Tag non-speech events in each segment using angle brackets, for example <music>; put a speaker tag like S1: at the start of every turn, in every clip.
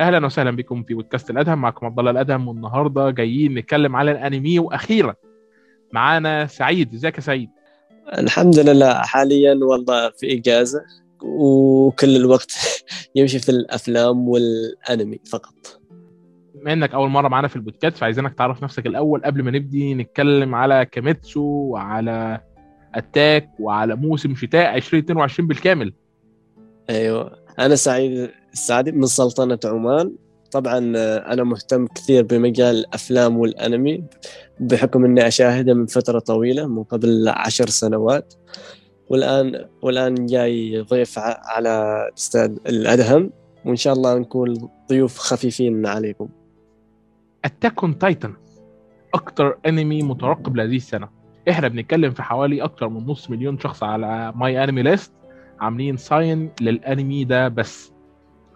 S1: أهلا وسهلا بكم في بودكاست الأدهم. معكم عبد الله الأدهم والنهاردة جايين نتكلم على الأنمي وأخيرا معانا سعيد. إزيك يا سعيد؟
S2: الحمد لله حاليا والله في إجازة وكل الوقت <laughs> يمشي في الأفلام والأنمي فقط.
S1: بما إنك أول مرة معانا في البودكاست فعايزينك تعرف نفسك الأول قبل ما نبدي نتكلم على كاميتسو وعلى أتاك وعلى موسم شتاء 2022 بالكامل.
S2: أيوه. أنا سعيد السعدي من سلطنة عمان. طبعا أنا مهتم كثير بمجال الأفلام والأنمي بحكم إني أشاهده من فترة طويلة من قبل عشر سنوات. والآن والآن جاي ضيف على الأستاذ الأدهم. وإن شاء الله نكون ضيوف خفيفين عليكم.
S1: Attack on Titan أكتر أنمي مترقب لهذه السنة. إحنا بنتكلم في حوالي أكتر من نص مليون شخص على MyAnimeList عاملين sign للانمي ده بس.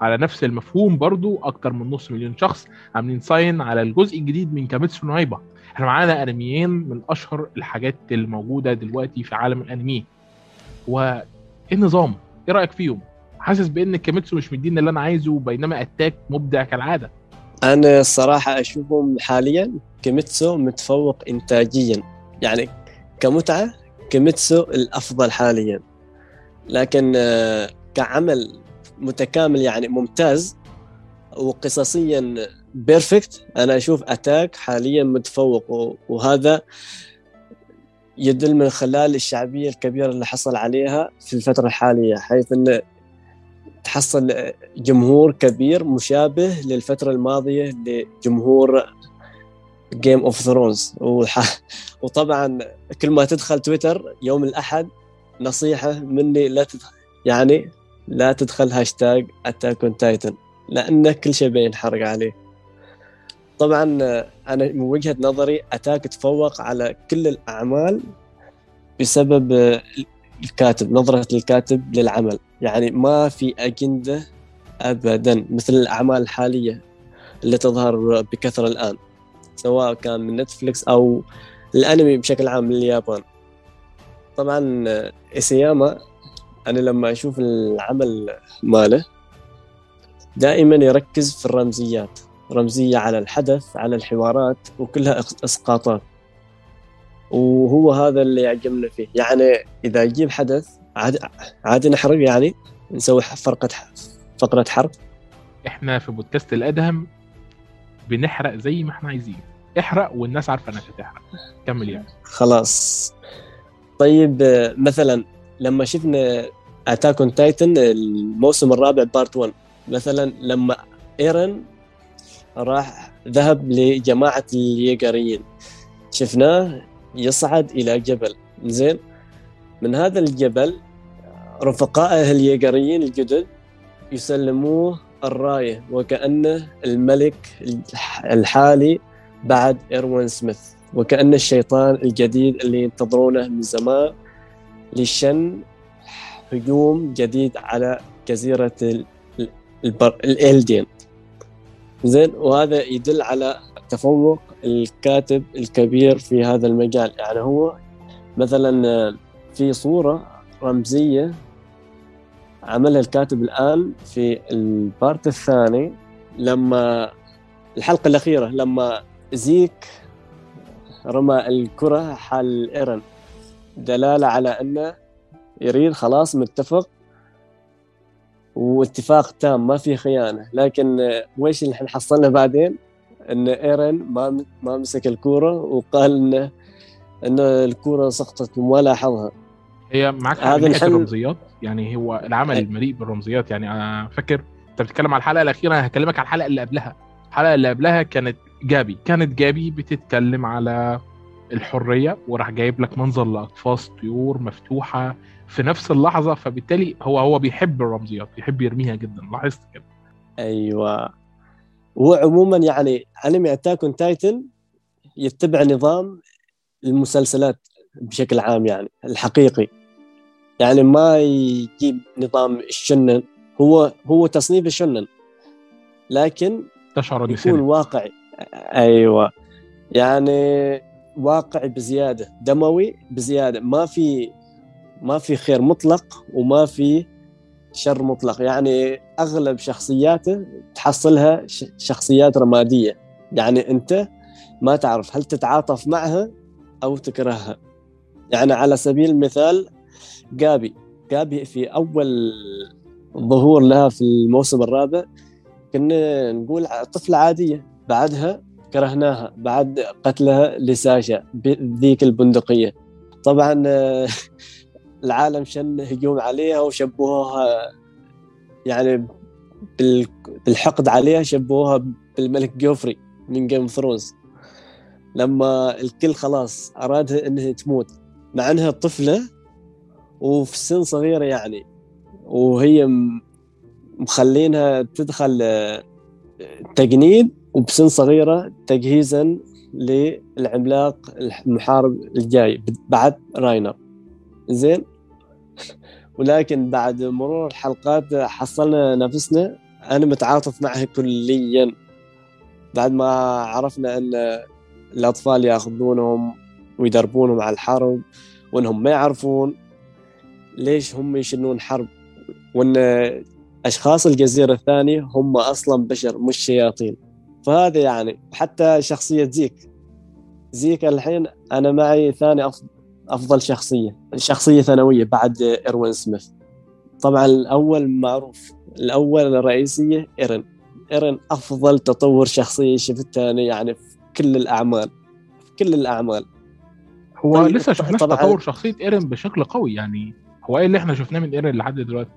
S1: على نفس المفهوم برضو أكتر من نص مليون شخص عاملين sign على الجزء الجديد من Kimetsu no Yaiba إحنا معانا أنميين من أشهر الحاجات الموجودة دلوقتي في عالم الأنمي. وايه النظام؟ إيه رأيك فيهم؟ حاسس بإن Kimetsu مش مديني اللي أنا عايزه بينما Attack مبدع كالعادة.
S2: أنا الصراحة أشوفهم حاليا Kimetsu متفوق انتاجيا. يعني كمتعة Kimetsu الأفضل حاليا. لكن آه، كعمل متكامل يعني ممتاز وقصصيا perfect أنا أشوف Attack حاليا متفوق وهذا يدل من خلال الشعبية الكبيرة اللي حصل عليها في الفترة الحالية حيث انه تحصل جمهور كبير مشابه للفترة الماضية لجمهور Game of Thrones وطبعا كل ما تدخل تويتر يوم الأحد نصيحة مني لا تدخل يعني لا تدخل hashtag Attack on Titan لأن كل شيء بينحرق عليه. طبعا أنا من وجهة نظري Attack تفوق على كل الأعمال بسبب الكاتب نظرة الكاتب للعمل. يعني ما في أجندة ابدا مثل الأعمال الحالية اللي تظهر بكثرة الآن سواء كان من نتفلكس أو الأنمي بشكل عام من اليابان طبعا ايسياما أنا لما أشوف العمل ماله دائما يركز في الرمزيات رمزية على الحدث على الحوارات وكلها إسقاطات. وهو هذا اللي يعجبنا فيه. يعني إذا يجيب حدث عادي عادي نحرق يعني نسوي فرقة فقرة حرق
S1: إحنا في بودكاست الأدهم بنحرق زي ما إحنا عايزين. احرق والناس عارفة إنك هتحرق. كمل يعني
S2: خلاص. طيب مثلا لما شفنا Attack on Titan الموسم الرابع part 1 مثلا لما ايرن راح ذهب لجماعة اليقريين شفناه يصعد إلى جبل. زين من هذا الجبل رفقائه اليقريين الجدد يسلموه الراية وكأنه الملك الحالي بعد إيروين سميث. وكأن الشيطان الجديد اللي ينتظرونه من زمان لشن هجوم جديد على جزيرة البر... الإلدين. زين وهذا يدل على تفوق الكاتب الكبير في هذا المجال. يعني هو مثلا في صورة رمزية عملها الكاتب الآن في ال part الثاني لما الحلقة الأخيرة لما زيك رمى الكرة حق إيرن. دلالة على أنه يريد خلاص متفق واتفاق تام ما في خيانة. لكن ويش اللي إحنا حصلنا بعدين؟ أن إيرن ما ما مسك الكرة وقال أنه أن الكرة سقطت وما لاحظها
S1: هي معك هذا الحل... الرمزيات. يعني هو العمل المليء بالرمزيات. يعني أنا فاكر أنت بتتكلم على الحلقة الأخيرة أنا هكلمك على الحلقة اللي قبلها. الحلقة اللي قبلها كانت جابي كانت جابي بتتكلم على الحرية وراح جايب لك منظر لاقفاص طيور مفتوحة في نفس اللحظة فبالتالي هو هو بيحب الرمزيات بيحب يرميها جدا لاحظت كده.
S2: أيوه. هو عموما يعني انمي أتاك أون تايتن يتبع نظام المسلسلات بشكل عام يعني الحقيقي. يعني ما يجيب نظام الشنن هو هو تصنيف الشنن لكن
S1: تشعر
S2: يكون واقعي. أيوه. يعني واقعي بزيادة دموي بزيادة. ما في ما في خير مطلق وما في شر مطلق. يعني أغلب شخصياته تحصلها شخصيات رمادية. يعني أنت ما تعرف هل تتعاطف معها أو تكرهها. يعني على سبيل المثال جابي. جابي في أول ظهور لها في الموسم الرابع كنا نقول طفلة عادية. بعدها كرهناها بعد قتلها لساشا بذيك البندقية. طبعا آه، العالم شن هجوم عليها وشبهوها يعني بال- بالحقد عليها شبهوها بالملك جوفري من Game of Thrones لما الكل خلاص أرادها إنها تموت مع إنها طفلة وفي سن صغيرة يعني وهي مخلينها تدخل آه، تجنيد وبسن صغيرة تجهيزا للعملاق المحارب الجاي بعد راينر زين؟ ولكن بعد مرور الحلقات حصلنا نفسنا. أنا متعاطف معها كليا. بعد ما عرفنا أن الأطفال يأخذونهم ويدربونهم على الحرب وأنهم ما يعرفون ليش هم يشنون حرب. وأن أشخاص الجزيرة الثانية هم أصلا بشر مش شياطين. فهذا يعني حتى شخصية زيك. زيك الحين أنا معي ثاني أفضل أفضل شخصية. شخصية ثانوية بعد إيروين سميث. طبعا الأول معروف. الأول الرئيسية ايرن ايرن أفضل تطور شخصية شفتها أنا يعني في كل الأعمال. في كل الأعمال.
S1: هو
S2: طيب،
S1: لسه شفناش تطور شخصية ايرن بشكل قوي يعني. هو إيه اللي إحنا شفناه من ايرن لحد دلوقتي؟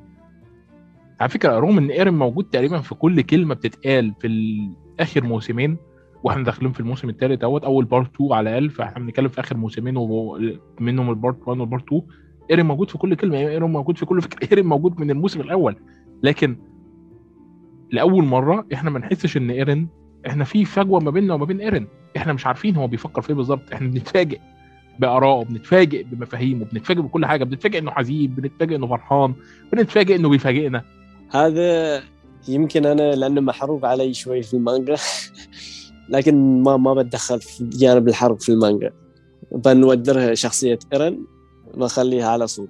S1: على فكرة رغم إن ايرن موجود تقريبا في كل كلمة بتتقال في ال- آخر موسمين وإحنا داخلين في الموسم الثالث أهوت أول part 2 على الأقل فاحنا بنتكلم في آخر موسمين ومنهم ال part 1 وال part 2 ايرن موجود في كل كلمة ايرن موجود في كل فكرة <laughs> ايرن موجود من الموسم الأول. لكن لأول مرة إحنا ما نحسش إن ايرن إحنا في فجوة ما بيننا وما بين ايرن إحنا مش عارفين هو بيفكر في إيه بالظبط إحنا بنتفاجئ بارائه بنتفاجئ بمفاهيمه بنتفاجئ بكل حاجة بنتفاجئ إنه حزين بنتفاجئ إنه فرحان بنتفاجئ إنه بيفاجئنا.
S2: هذا يمكن أنا لأنه محروق علي شوي في المانجا. <laughs> لكن ما ما بتدخل في جانب الحرب في المانجا. بنودرها شخصية إيرن بخليها على صوت.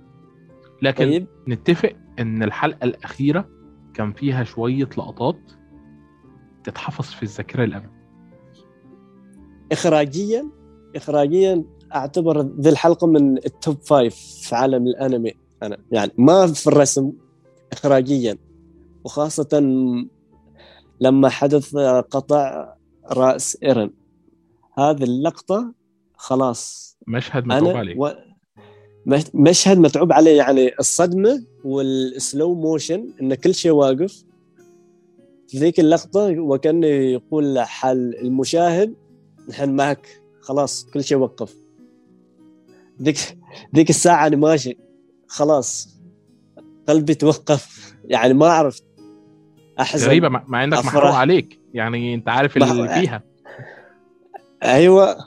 S1: لكن
S2: طيب.
S1: نتفق إن الحلقة الأخيرة كان فيها شوية لقطات تتحفظ في الذاكرة الابد
S2: اخراجيا اخراجيا أعتبر ذي الحلقة من ال top five في عالم الأنمي أنا. يعني ما في الرسم وإخراجيا. وخاصة لما حدث قطع رأس إيرن. هذه اللقطة خلاص.
S1: مشهد متعوب عليه.
S2: و... مش- مشهد متعوب عليه. يعني الصدمة وال slow motion إن كل شيء واقف. في ذيك اللقطة وكأنه يقول حال المشاهد نحن معك. خلاص كل شيء وقف. ذيك ذيك الساعة أنا ماشي. خلاص قلبي توقف. يعني ما عرفت. أحزن.
S1: غريبة مع إنك
S2: أفرح.
S1: محروق عليك. يعني أنت عارف اللي
S2: محروق.
S1: فيها.
S2: أيوه.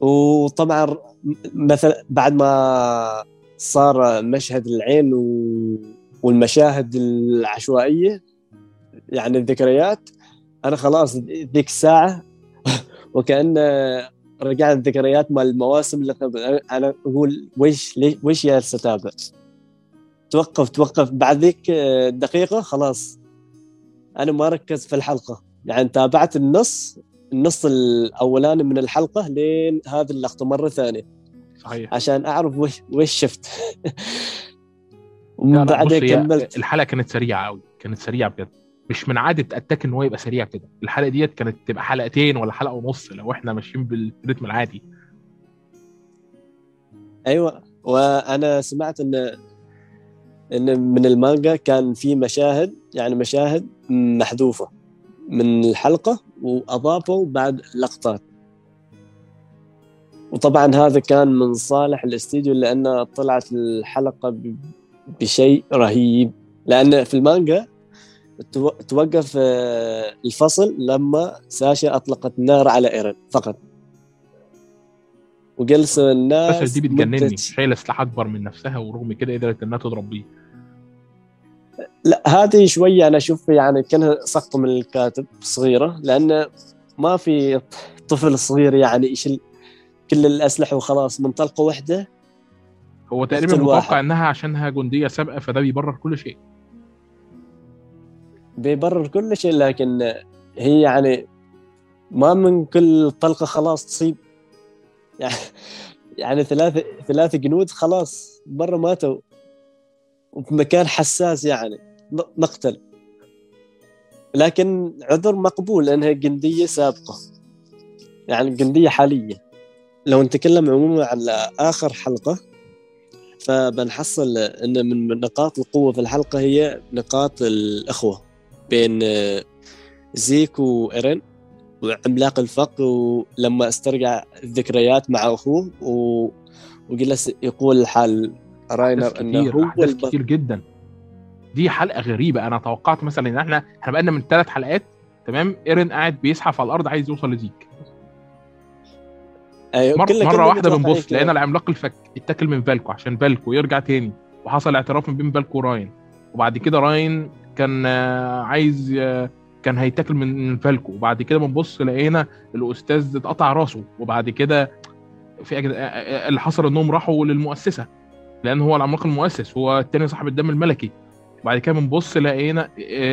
S2: وطبعا مثلا بعد ما صار مشهد العين و... والمشاهد العشوائية يعني الذكريات أنا خلاص ذيك الساعة <laughs> وكأن رجعت الذكريات مال المواسم اللي قبل. أنا أقول ويش ليش ويش يا أتابع؟ توقف توقف. بعد ذيك الدقيقه خلاص أنا ما ركز في الحلقة. يعني تابعت النص النص الأولاني من الحلقة لين هذه اللقطة مرة ثانية.
S1: صحيح.
S2: عشان أعرف وش وش شفت. <laughs> بعدين كملت.
S1: الحلقة كانت سريعة قوي كانت سريعة بجد. مش من عادة Attack ان هو يبقى سريع كده. الحلقة ديت كانت تبقى حلقتين ولا حلقة ونص لو إحنا ماشيين بال rhythm العادي.
S2: أيوه. وأنا سمعت إن إن من المانجا كان في مشاهد يعني مشاهد محذوفة من الحلقة وأضافوا بعد لقطات. وطبعا هذا كان من صالح الاستديو لأن طلعت الحلقة بشيء رهيب. لأن في المانجا تو- توقف آه، الفصل لما ساشا أطلقت النار على ايرن فقط. وجلسوا الناس
S1: بس دي بتجنني. شايله سلاح أكبر من نفسها ورغم كده قدرت إنها تضرب بيه.
S2: لا هذه شوية أنا أشوف يعني كأنها سقطة من الكاتب صغيرة لأن ما في طفل صغير يعني يشيل كل الأسلحة وخلاص. من طلقة واحدة
S1: هو تقريبا متوقع. إنها عشانها جندية سابقة فده بيبرر كل شيء.
S2: بيبرر كل شيء لكن هي يعني ما من كل طلقة خلاص تصيب يعني يعني ثلاثة ثلاثة جنود خلاص برا ماتوا وفي مكان حساس يعني. مقتل لكن عذر مقبول لأنها جنديه سابقة. يعني جنديه حالية. لو نتكلم عموما على آخر حلقة فبنحصل إن من نقاط القوة في الحلقة هي نقاط الأخوة بين زيك وإيرين. وعملاق الفق ولما استرجع الذكريات مع أخوه و... وجلس يقول الحال راينر
S1: أنه هو أحداث كتير جدا. دي حلقة غريبة. أنا توقعت مثلا إن إحنا إحنا بقالنا من ثلاث حلقات تمام؟ إيرين قاعد بيزحف على الأرض عايز يوصل لزيك.
S2: أيوه
S1: مر... مرة واحدة بنبص لقينا العملاق الفك اتاكل من فالكو عشان فالكو يرجع تاني. وحصل اعتراف من بين فالكو وراين. وبعد كده راين كان عايز كان هيتاكل من فالكو. وبعد كده بنبص لقينا الأستاذ اتقطع راسه. وبعد كده في اللي حصل إنهم راحوا للمؤسسة. لأن هو العملاق المؤسس هو التاني صاحب الدم الملكي. وبعد كده بنبص لقينا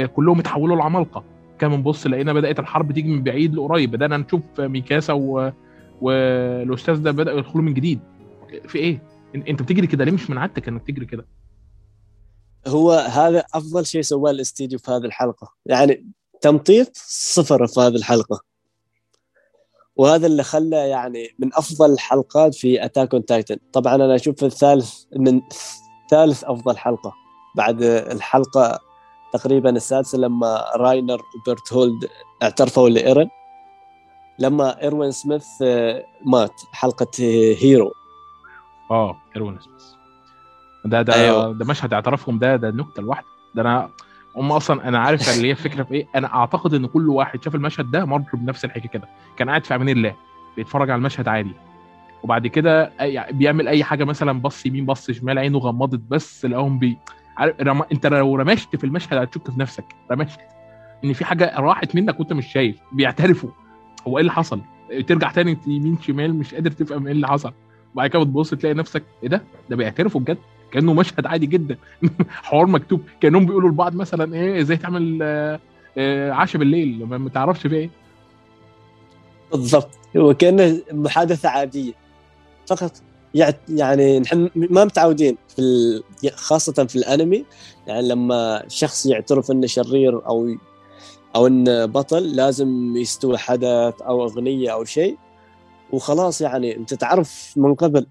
S1: كلهم اتحولوا لعمالقة. كان بنبص لقينا بدأت الحرب تيجي من بعيد لقريب. بدأنا نشوف ميكاسا و... والناس دي بدأوا يدخلوا من جديد. في إيه؟ أنت بتجري كده ليه مش من عادتك إنك تجري كده؟
S2: هو هذا أفضل شيء سواه الاستديو في هذه الحلقة. يعني تمطيط صفر في هذه الحلقة. وهذا اللي خلى يعني من أفضل الحلقات في Attack on Titan طبعا أنا أشوف الثالث من ثالث أفضل حلقة. بعد الحلقة تقريبا السادسة لما راينر وبرتهولد اعترفوا لايرن لما إيروين سميث مات. حلقة Hero.
S1: آه إيروين سميث. ده ده أيوه. ده مشهد اعترافهم ده ده نكته لوحده ده أنا هم أصلا أنا عارف اللي هي الفكرة في إيه. أنا أعتقد إن كل واحد شاف المشهد ده مر بنفس الحكاية كده. كان قاعد في أمان الله بيتفرج على المشهد عادي. وبعد كده بيعمل أي حاجة مثلا بص يمين بص شمال عينه غمضت بس لقاهم بي عارف رم... أنت لو رمشت في المشهد هتشك في نفسك. رمشت. إن في حاجة راحت منك وأنت مش شايف. بيعترفوا. هو إيه اللي حصل؟ ترجع تاني يمين شمال مش قادر تفهم إيه اللي حصل. وبعد كده بتبص تلاقي نفسك إيه ده؟ ده بيعترفوا بجد. كأنه مشهد عادي جدا. <laughs> حوار مكتوب. كأنهم بيقولوا لبعض مثلا إيه إزاي تعمل آه عشاء بالليل. ما تعرفش في إيه.
S2: بالضبط. هو كأنه محادثة عادية. فقط يعني نحن ما متعودين في خاصة في الأنمي. يعني لما شخص يعترف إنه شرير أو أو ان بطل لازم يستوى حدث أو أغنية أو شيء. وخلاص يعني أنت تعرف من قبل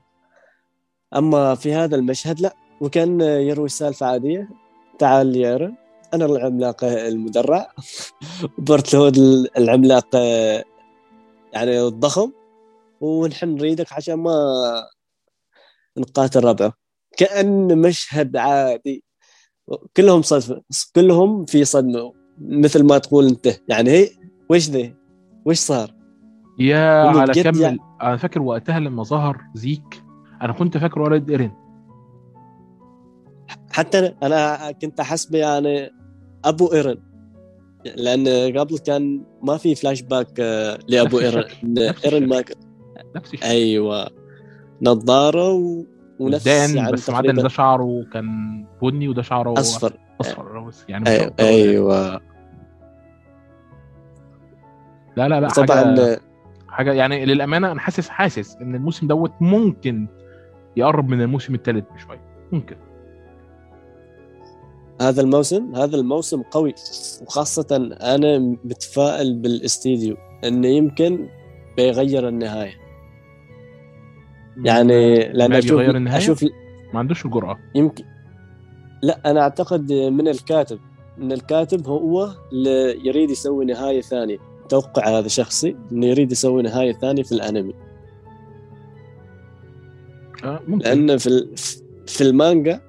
S2: أما في هذا المشهد لا وكان يروي سالفة عادية. تعال يا ايرن أنا العملاق المدرع. <laughs> برتلود العملاق يعني الضخم. ونحن نريدك عشان ما نقاتل ربعه. كأن مشهد عادي. كلهم صدمه كلهم في صدمه. مثل ما تقول أنت. يعني هي وش ذي؟ وش صار؟
S1: يا على كمل يعني... أنا فاكر وقتها لما ظهر زيك أنا كنت فاكره ولد إيرين.
S2: حتى أنا كنت احسبه يعني أبو إيرين. لأن قبل كان ما في فلاش باك لأبو إيرين. إيرين ما نفس الشيء أيوه. نظارة و...
S1: ونفس يعني بس ما عدا ده شعره كان بني وده شعره
S2: أصفر.
S1: أصفر. يعني
S2: أيوة. أيوه.
S1: لا لا لا طبعا حاجة, حاجة يعني للأمانة أنا حاسس حاسس إن الموسم دوت ممكن يقرب من الموسم الثالث بشويه ممكن.
S2: هذا الموسم هذا الموسم قوي. وخاصة أنا متفائل بالاستديو إنه يمكن بيغير النهاية. يعني لأن أشوف
S1: النهاية؟ أشوف ما عندوش الجرأة.
S2: يمكن لا أنا أعتقد من الكاتب. من الكاتب هو اللي يريد يسوي نهاية ثانية. توقع هذا شخصي إنه يريد يسوي نهاية ثانية في الأنمي.
S1: آه ممكن.
S2: لأن في في المانجا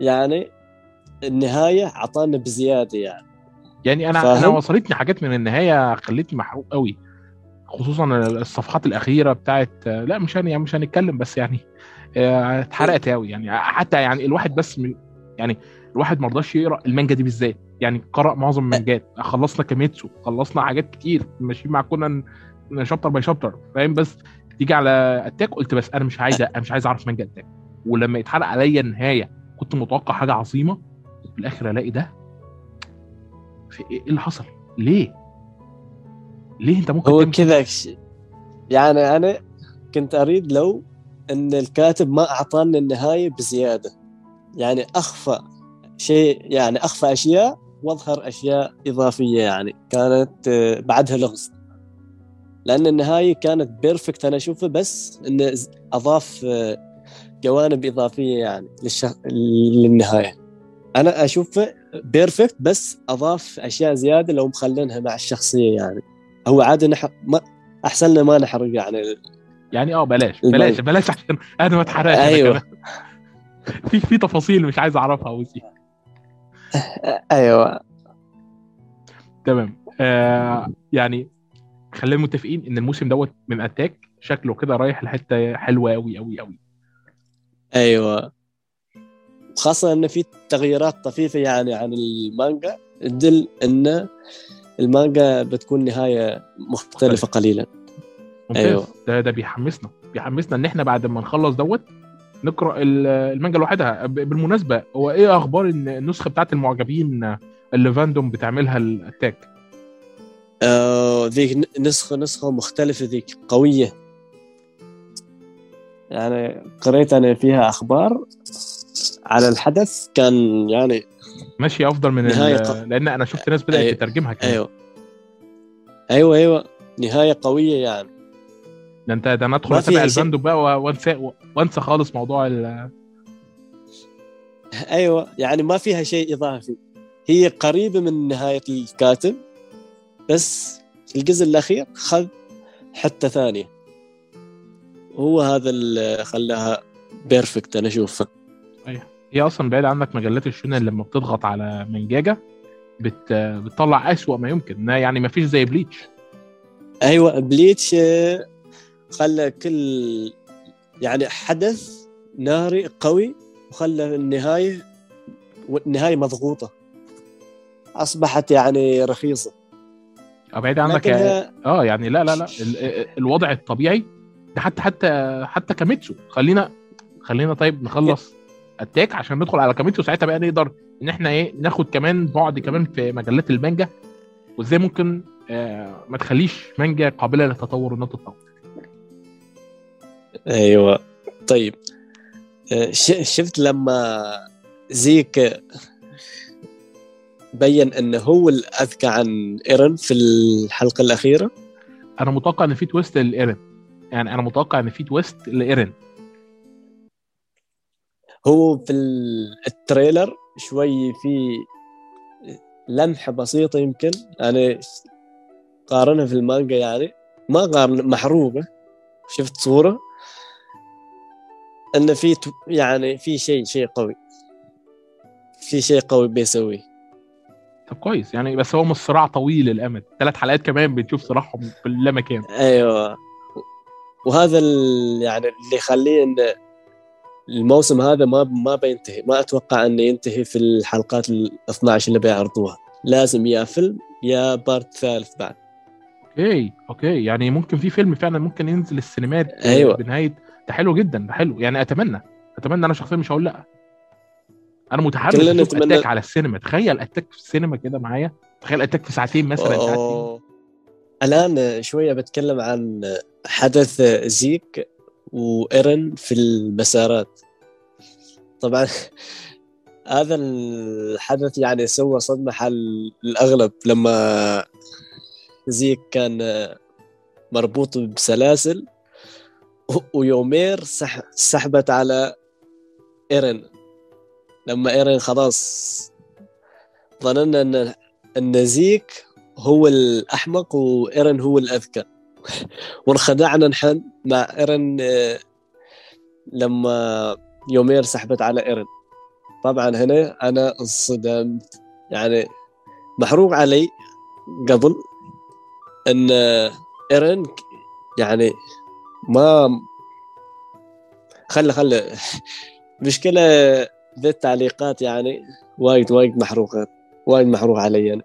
S2: يعني النهاية أعطانا بزيادة يعني.
S1: يعني أنا فهم؟ أنا وصلتني حاجات من النهاية خلتني محروق قوي. خصوصا الصفحات الأخيرة بتاعت لا مش يعني مش هنتكلم بس يعني آه، اتحرقت قوي. يعني حتى يعني الواحد بس من يعني الواحد ما رضاش يقرأ المانجا دي بالذات. يعني قرأ معظم المانجات خلصنا كاميتسو خلصنا حاجات كتير ماشيين مع كونان chapter by chapter فاهم؟ بس تيجي على Attack قلت بس أنا مش عايز أنا مش عايز أعرف مانجا Attack. ولما يتحرق عليا النهاية كنت متوقع حاجة عظيمة. في الآخر ألاقي ده. في إيه اللي حصل؟ ليه؟ ليه أنت ممكن
S2: هو كذا يعني أنا كنت أريد لو إن الكاتب ما اعطانا النهاية بزيادة. يعني أخفى شيء يعني أخفى أشياء وأظهر أشياء إضافية يعني كانت آه، بعدها لغز. لأن النهاية كانت perfect أنا أشوفه بس انه أضاف آه، جوانب إضافية يعني للش... للنهاية. أنا أشوفه perfect بس أضاف أشياء زيادة لو مخلينها مع الشخصية يعني. هو عادي نح... ما أحسن لنا ما نحرق يعني.
S1: يعني آه بلاش. بلاش بلاش عشان أنا ما اتحرقش. كمان. في في تفاصيل مش عايز أعرفها وزي
S2: أيوه.
S1: تمام. آه يعني خلينا متفقين إن الموسم دوت من أتاك شكله كده رايح لحتة حلوة قوي قوي قوي
S2: أيوه. خاصة إن في تغييرات طفيفة يعني عن المانجا. تدل إن المانجا بتكون نهاية مختلفة قليلا.
S1: ممتاز.
S2: أيوة.
S1: ده ده بيحمسنا. بيحمسنا إن إحنا بعد ما نخلص دوت نقرأ ال- المانجا لوحدها. بالمناسبة هو إيه أخبار النسخة بتاعت المعجبين اللي fandom بتعملها ال Attack؟
S2: آه ذيك نسخة نسخة مختلفة ذيك قوية. يعني قريت أنا فيها أخبار على الحدث كان يعني
S1: ماشي أفضل من
S2: نهاية
S1: لأن أنا شفت ناس بدأت
S2: أيوة.
S1: تترجمها كمان.
S2: أيوه. أيوه أيوه. نهاية قوية يعني.
S1: ده أنت ده أتابع
S2: فيها شيء.
S1: ال fandom بقى و- وأنسى وأنسى خالص موضوع ال-
S2: أيوه يعني ما فيها شيء إضافي. هي قريبة من نهاية الكاتب. بس الجزء الأخير خذ حتة ثانية. هو هذا اللي خلاها perfect أنا اشوفه
S1: هي أصلا بعيد عنك مجلات الشونن لما بتضغط على مانجاكا بت... بتطلع أسوأ ما يمكن. يعني ما فيش زي
S2: Bleach أيوه Bleach خلى كل يعني حدث ناري قوي وخلى النهايه والنهايه مضغوطة. أصبحت يعني
S1: رخيصة. بعيد عنك آه يعني لا لا لا ال... ال- الوضع الطبيعي ده حتى حتى حتى Kimetsu. خلينا خلينا طيب نخلص Attack عشان ندخل على Kimetsu ساعتها بقى نقدر إن إحنا إيه ناخد كمان بعد كمان في مجلات المانجا. وإزاي ممكن آه ما تخليش مانجا قابلة للتطور انها تتطور
S2: أيوه. طيب آه، ش- شفت لما زيك بين إنه هو الاذكى عن إيرن في الحلقة الأخيرة؟
S1: أنا متوقع إن في twist لإيرن. يعني أنا متوقع إن في تويست لإيرن.
S2: هو في ال- ال trailer شوي في لمحة بسيطة يمكن. أنا قارنها في المانجا يعني. ما قارن محروقة. شفت صورة؟ ان في يعني في شيء شيء قوي. في شيء قوي بيسويه.
S1: طب كويس يعني بس هو مش صراع طويل الأمد. ثلاث حلقات كمان بنشوف صراعهم في لا مكان.
S2: أيوه. وهذا يعني اللي يخليه إن الموسم هذا ما ما بينتهي. ما أتوقع إنه ينتهي في الحلقات ال 12 اللي بيعرضوها. لازم يا فيلم يا part ثالث بعد.
S1: okay okay. يعني ممكن في فيلم فعلا ممكن ينزل السينمات
S2: أيوة.
S1: بنهاية. ده حلو جدا ده حلو. يعني أتمنى. أتمنى أنا شخصيا مش هقول لأ. أنا متحمس
S2: أشوف
S1: Attack على السينما. تخيل Attack في السينما كده معايا. تخيل Attack في ساعتين مثلا ساعتين.
S2: أوه. الآن شوية بتكلم عن حدث زيك وإيرن في المسارات. طبعا <laughs> هذا الحدث يعني سوى صدمة حق الأغلب لما زيك كان مربوط بسلاسل ويومير سح سحبت على إيرن. لما ايرن خلاص ظننا إن إن زيك هو الأحمق وايرن هو الأذكى. <laughs> وانخدعنا نحن مع ايرن آه، لما يومير سحبت على ايرن طبعا هنا أنا انصدمت. يعني محروق علي قبل إن آه، ايرن ك- يعني ما خلى خلى <laughs> مشكلة ذي التعليقات يعني وايد وايد محروقات وايد محروق علي أنا.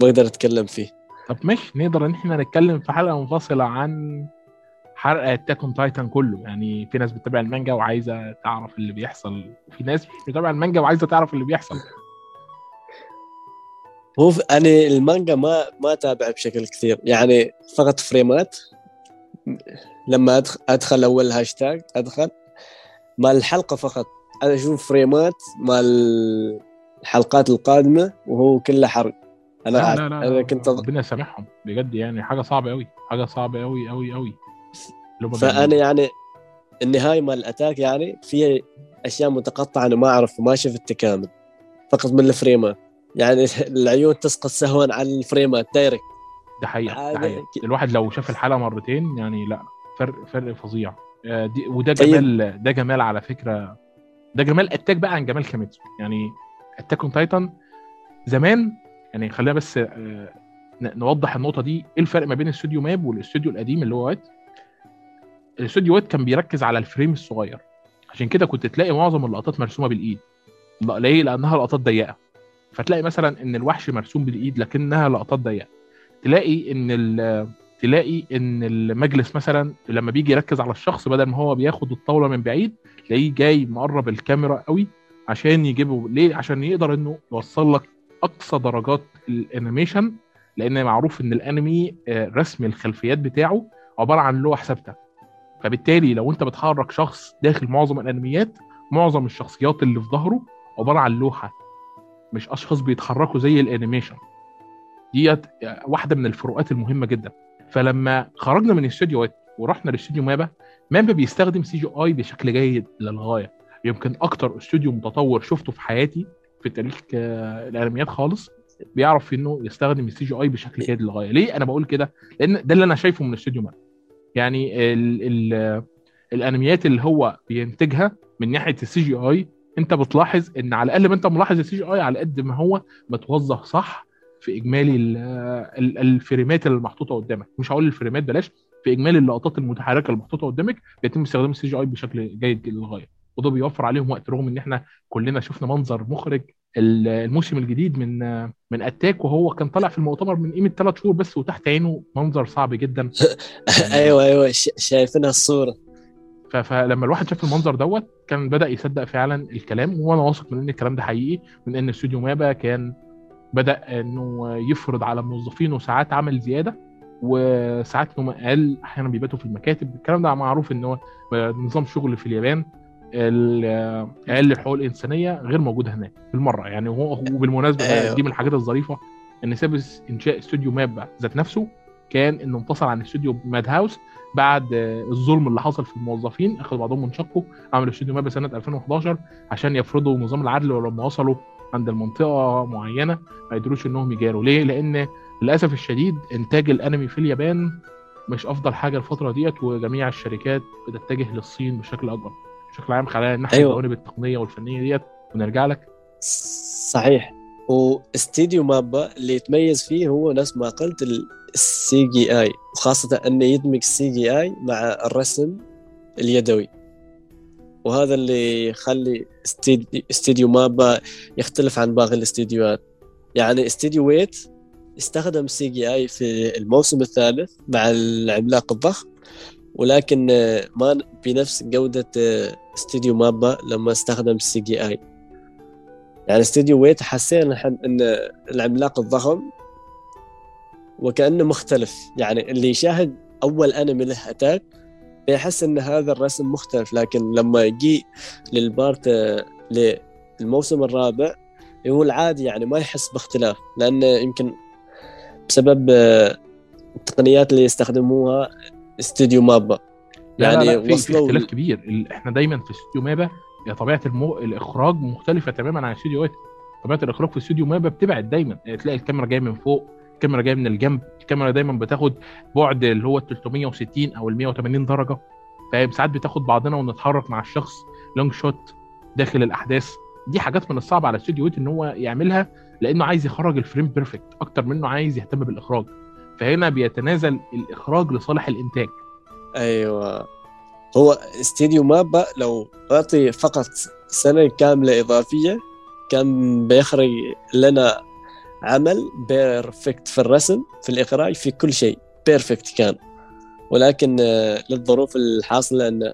S2: بقدر أتكلم فيه.
S1: طب ماشي نقدر إن إحنا نتكلم في حلقة منفصلة عن حرق Attack on Titan كله. يعني في ناس بتتابع المانجا وعايزة تعرف اللي بيحصل وفي ناس مش بتتابع المانجا وعايزة تعرف اللي بيحصل.
S2: هو أنا المانجا ما ما أتابع بشكل كثير. يعني فقط فريمات. لما أدخل أول هاشتاج أدخل. مال الحلقة فقط. أنا أشوف فريمات مال الحلقات القادمة وهو كله حرق أنا
S1: لا لا لا, أنا
S2: كنت.
S1: ربنا يسامحهم بجد يعني حاجة صعبة قوي حاجة صعبة قوي قوي قوي.
S2: فأنا يعني النهاية مال ال Attack يعني فيها أشياء متقطعة أنا ما أعرف ما شفت تكامل فقط من الفريمات يعني <laughs> العيون تسقط سهوا على الفريمات direct
S1: ده
S2: حقيقة.
S1: ده حقيقة الواحد لو شاف الحلقة مرتين يعني لا فرق فرق فظيع آه، دي وده
S2: طيب.
S1: جمال ده جمال على فكرة ده جمال Attack بقى عن جمال Kimetsu. يعني Attack on Titan زمان يعني خلينا بس آه، نوضح النقطة دي. إيه الفرق ما بين الاستوديو MAPPA والاستوديو القديم اللي هو Wit؟ الاستوديو Wit كان بيركز على ال frame الصغير. عشان كده كنت تلاقي معظم اللقطات مرسومة بالإيد. لا- ليه؟ لأنها لقطات ضيقة. فتلاقي مثلا إن الوحش مرسوم بالإيد لكنها لقطات ضيقة. تلاقي إن تلاقي إن المجلس مثلا لما بيجي يركز على الشخص بدل ما هو بياخد الطاولة من بعيد تلاقيه جاي مقرب الكاميرا قوي عشان يجيبه. ليه؟ عشان يقدر إنه يوصل لك أقصى درجات ال animation لأن معروف إن الأنمي آه، رسم الخلفيات بتاعه عبارة عن لوح ثابتة. فبالتالي لو أنت بتحرك شخص داخل معظم الأنميات معظم الشخصيات اللي في ظهره عبارة عن لوحة مش أشخاص بيتحركوا زي ال animation. ديت واحدة من الفروقات المهمة جدا. فلما خرجنا من الاستوديوهات ورحنا لاستوديو MAPPA MAPPA بيستخدم CGI بشكل جيد للغاية. يمكن أكتر استوديو متطور شفته في حياتي في تاريخ آه، الانميات خالص بيعرف إنه يستخدم ال CGI بشكل جيد للغاية. ليه أنا بقول كده؟ لأن ده اللي أنا شايفه من استوديو MAPPA يعني ال ال الأنميات اللي هو بينتجها من ناحية ال CGI أنت بتلاحظ إن على الأقل ما أنت ملاحظ ال CGI على قد ما هو متوظف صح في إجمالي ال- ال- الفريمات اللي محطوطة قدامك. مش هقول الفريمات بلاش في إجمالي اللقطات المتحركة اللي محطوطة قدامك بيتم استخدام ال CGI بشكل جيد للغاية وده بيوفر عليهم وقت رغم إن إحنا كلنا شفنا منظر مخرج ال- الموسم الجديد من من Attack وهو كان طالع في المؤتمر من قيمة ثلاث شهور بس وتحت عينه منظر صعب جدا. <laughs>
S2: أيوه أيوه شايفينها
S1: الصورة. فلما الواحد شاف المنظر دوت كان بدأ يصدق فعلا الكلام وأنا واثق من إن الكلام ده حقيقي من إن استوديو MAPPA كان بدأ إنه يفرض على موظفينه ساعات عمل زيادة. وساعات نوم أقل أحيانا بيباتوا في المكاتب الكلام ده معروف إن هو نظام شغل في اليابان ال- أقل الحقوق الإنسانية غير موجودة هناك بالمرة يعني هو وبالمناسبة
S2: أيوة.
S1: دي من الحاجات الظريفة إن سبب إنشاء استوديو ماب ذات نفسه كان إنه انفصل عن استوديو ماد هاوس بعد الظلم اللي حصل في الموظفين أخذوا بعضهم منشقوا عملوا استوديو ماب سنة 2011 عشان يفرضوا نظام العدل ولما وصلوا عند المنطقة معينة ما قدروش إنهم يجاروا ليه؟ لأن للأسف الشديد إنتاج الأنمي في اليابان مش أفضل حاجة الفترة ديت وجميع الشركات بتتجه للصين بشكل أكبر. بشكل عام خلينا نحكي
S2: أيوة.
S1: الجوانب التقنية والفنية ديت ونرجع لك.
S2: صحيح. واستديو MAPPA اللي يتميز فيه هو نفس ما قلت ال CGI وخاصة انه يدمج ال CGI مع الرسم اليدوي. وهذا اللي يخلي استدي- استديو MAPPA يختلف عن باقي الاستديوهات يعني استديو Wit استخدم CGI في الموسم الثالث مع العملاق الضخم ولكن آه، ما بنفس جودة آه، استديو MAPPA لما استخدم ال CGI يعني استديو Wit حسينا إن العملاق الضخم وكأنه مختلف. يعني اللي يشاهد أول انمي له Attack بيحس إن هذا الرسم مختلف لكن لما يجي للبارت آه، للموسم الرابع هو العادي يعني ما يحس باختلاف لأنه يمكن بسبب آه، التقنيات اللي يستخدموها استديو مابا.
S1: لا
S2: يعني
S1: لا لا في, في
S2: وصلوا
S1: اختلاف كبير. إحنا دايما في استوديو مابا يا طبيعة المو... الإخراج مختلفة تماما عن استوديوهات طبيعة الإخراج في استوديو مابا بتبعد دايما. تلاقي الكاميرا جاية من فوق الكاميرا جاية من الجنب الكاميرا دايما بتاخد بعد اللي هو ال 360 أو ال 180 درجة. فاهم ساعات بتاخد بعضنا ونتحرك مع الشخص long shot داخل الأحداث. دي حاجات من الصعب على استوديو Wit إن هو يعملها. لأنه عايز يخرج الفريم perfect أكتر منه عايز يهتم بالإخراج. فهنا بيتنازل الإخراج لصالح الإنتاج.
S2: أيوه. هو استديو MAPPA لو اعطي فقط سنة كاملة إضافية كان بيخرج لنا عمل perfect في الرسم في الإخراج في كل شيء. perfect كان. ولكن آه، للظروف الحاصلة إن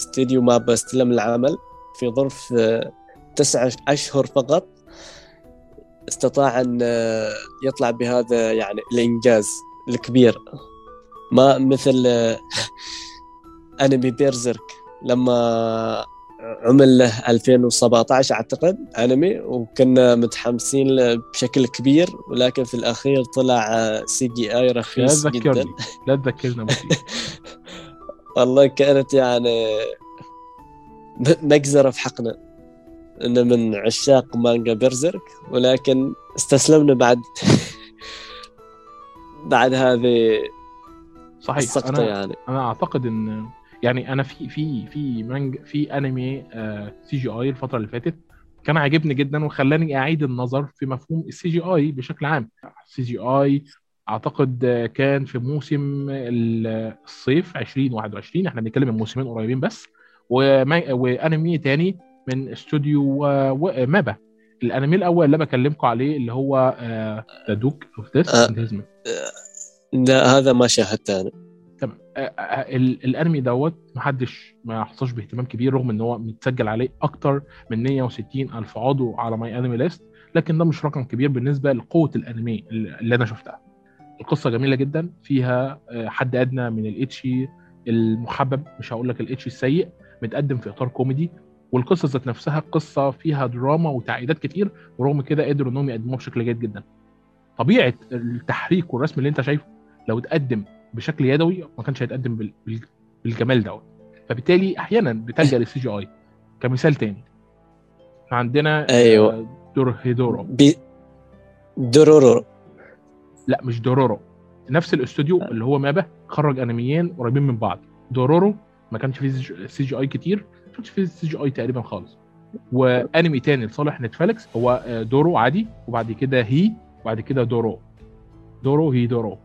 S2: استديو MAPPA استلم العمل في ظرف آه، تسعة أشهر فقط. استطاع أن يطلع بهذا يعني الإنجاز الكبير. ما مثل <laughs> أنمي Berserk لما عمل له 2017 أعتقد أنمي وكنا متحمسين له بشكل كبير ولكن في الأخير طلع CGI رخيص
S1: لا
S2: جدا. <laughs>
S1: تذكرني لا تذكرنا <laughs>
S2: والله كانت يعني مجزرة في حقنا. إن من عشاق مانجا Berserk ولكن استسلمنا بعد <laughs> بعد هذه
S1: صحيح
S2: السقطة
S1: أنا
S2: يعني.
S1: أنا أعتقد ان يعني أنا في في في مانج في أنمي CGI الفترة اللي فاتت كان عاجبني جدا وخلاني أعيد النظر في مفهوم ال CGI بشكل عام. ال CGI أعتقد آه، كان في موسم ال- الصيف 2021 إحنا بنتكلم من موسمين قريبين بس وأنمي تاني من استوديو MAPPA. الانمي الأول اللي بكلمكم عليه اللي هو The Duke of
S2: Death. لا هذا ما شاهدته أنا.
S1: تمام. آه، آه، ال- الانمي دوت محدش ما حصلش باهتمام كبير رغم إن هو متسجل عليه أكتر من 160 ألف عضو على MyAnimeList لكن ده مش رقم كبير بالنسبة لقوة الانمي اللي أنا شفتها. القصة جميلة جدا فيها آه، حد أدنى من الإتشي المحبب مش هقول لك الإتشي السيء متقدم في إطار كوميدي والقصة ذات نفسها قصة فيها دراما وتعقيدات كتير ورغم كده قدروا إنهم يقدموها بشكل جيد جدا. طبيعة التحريك والرسم اللي أنت شايفه لو اتقدم بشكل يدوي ما كانش هيتقدم بال- بال- بالجمال دوت. فبالتالي أحيانا بتلجأ لل CGI كمثال تاني. عندنا. آه، دوروهيدورو
S2: بي دورورو
S1: لا مش دورورو. نفس الاستوديو اللي هو MAPPA خرج أنميين قريبين من بعض. دورورو ما كانش فيه CGI كتير ما كانش فيه CGI تقريبا خالص. وانمي تاني لصالح نتفليكس هو آه، دورو عادي وبعد كده هي وبعد كده دورو. دورو هي دورو.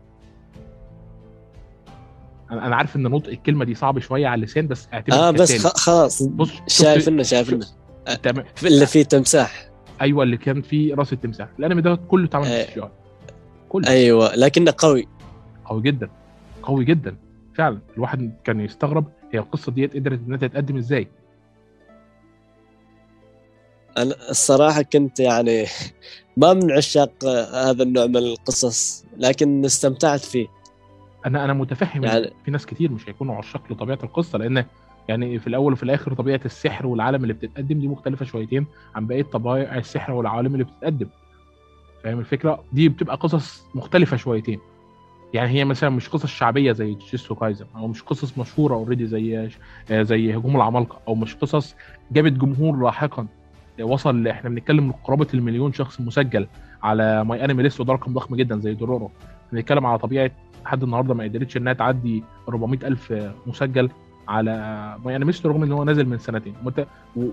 S1: أنا عارف إن نطق الكلمة دي صعب شوية على اللسان بس اعتبرها
S2: آه بس خلاص.
S1: بص شفت-
S2: شايف إنه شايف إنه.
S1: تمام.
S2: اللي فيه تمساح.
S1: أيوه اللي كان فيه رأس التمساح. الأنمي ده كله اتعمل
S2: آه.
S1: CGI. كله.
S2: أيوه لكنه قوي.
S1: قوي جدا. قوي جدا. فعلا. الواحد كان يستغرب هي القصة ديت قدرت إنها تتقدم إزاي؟
S2: أنا الصراحة كنت يعني <laughs> ما من عشاق هذا النوع من القصص لكن استمتعت فيه.
S1: أنا أنا متفهم
S2: يعني-
S1: يعني في ناس كتير مش هيكونوا عشاق لطبيعة القصة لأن يعني في الأول وفي الآخر طبيعة السحر والعالم اللي بتتقدم دي مختلفة شويتين عن بقية طبائع السحر والعوالم اللي بتتقدم. فاهم الفكرة؟ دي بتبقى قصص مختلفة شويتين. يعني هي مثلا مش قصص شعبية زي جوجوتسو كايزن أو مش قصص مشهورة already زي آه، زي هجوم العمالقة أو مش قصص جابت جمهور لاحقا. وصل إحنا بنتكلم قرابة المليون شخص مسجل على MyAnimeList وده رقم ضخم جدا زي دورورو. بنتكلم على طبيعة لحد النهارده ما قدرتش إنها تعدي 400 ألف مسجل على MyAnimeList رغم إن هو نازل من سنتين.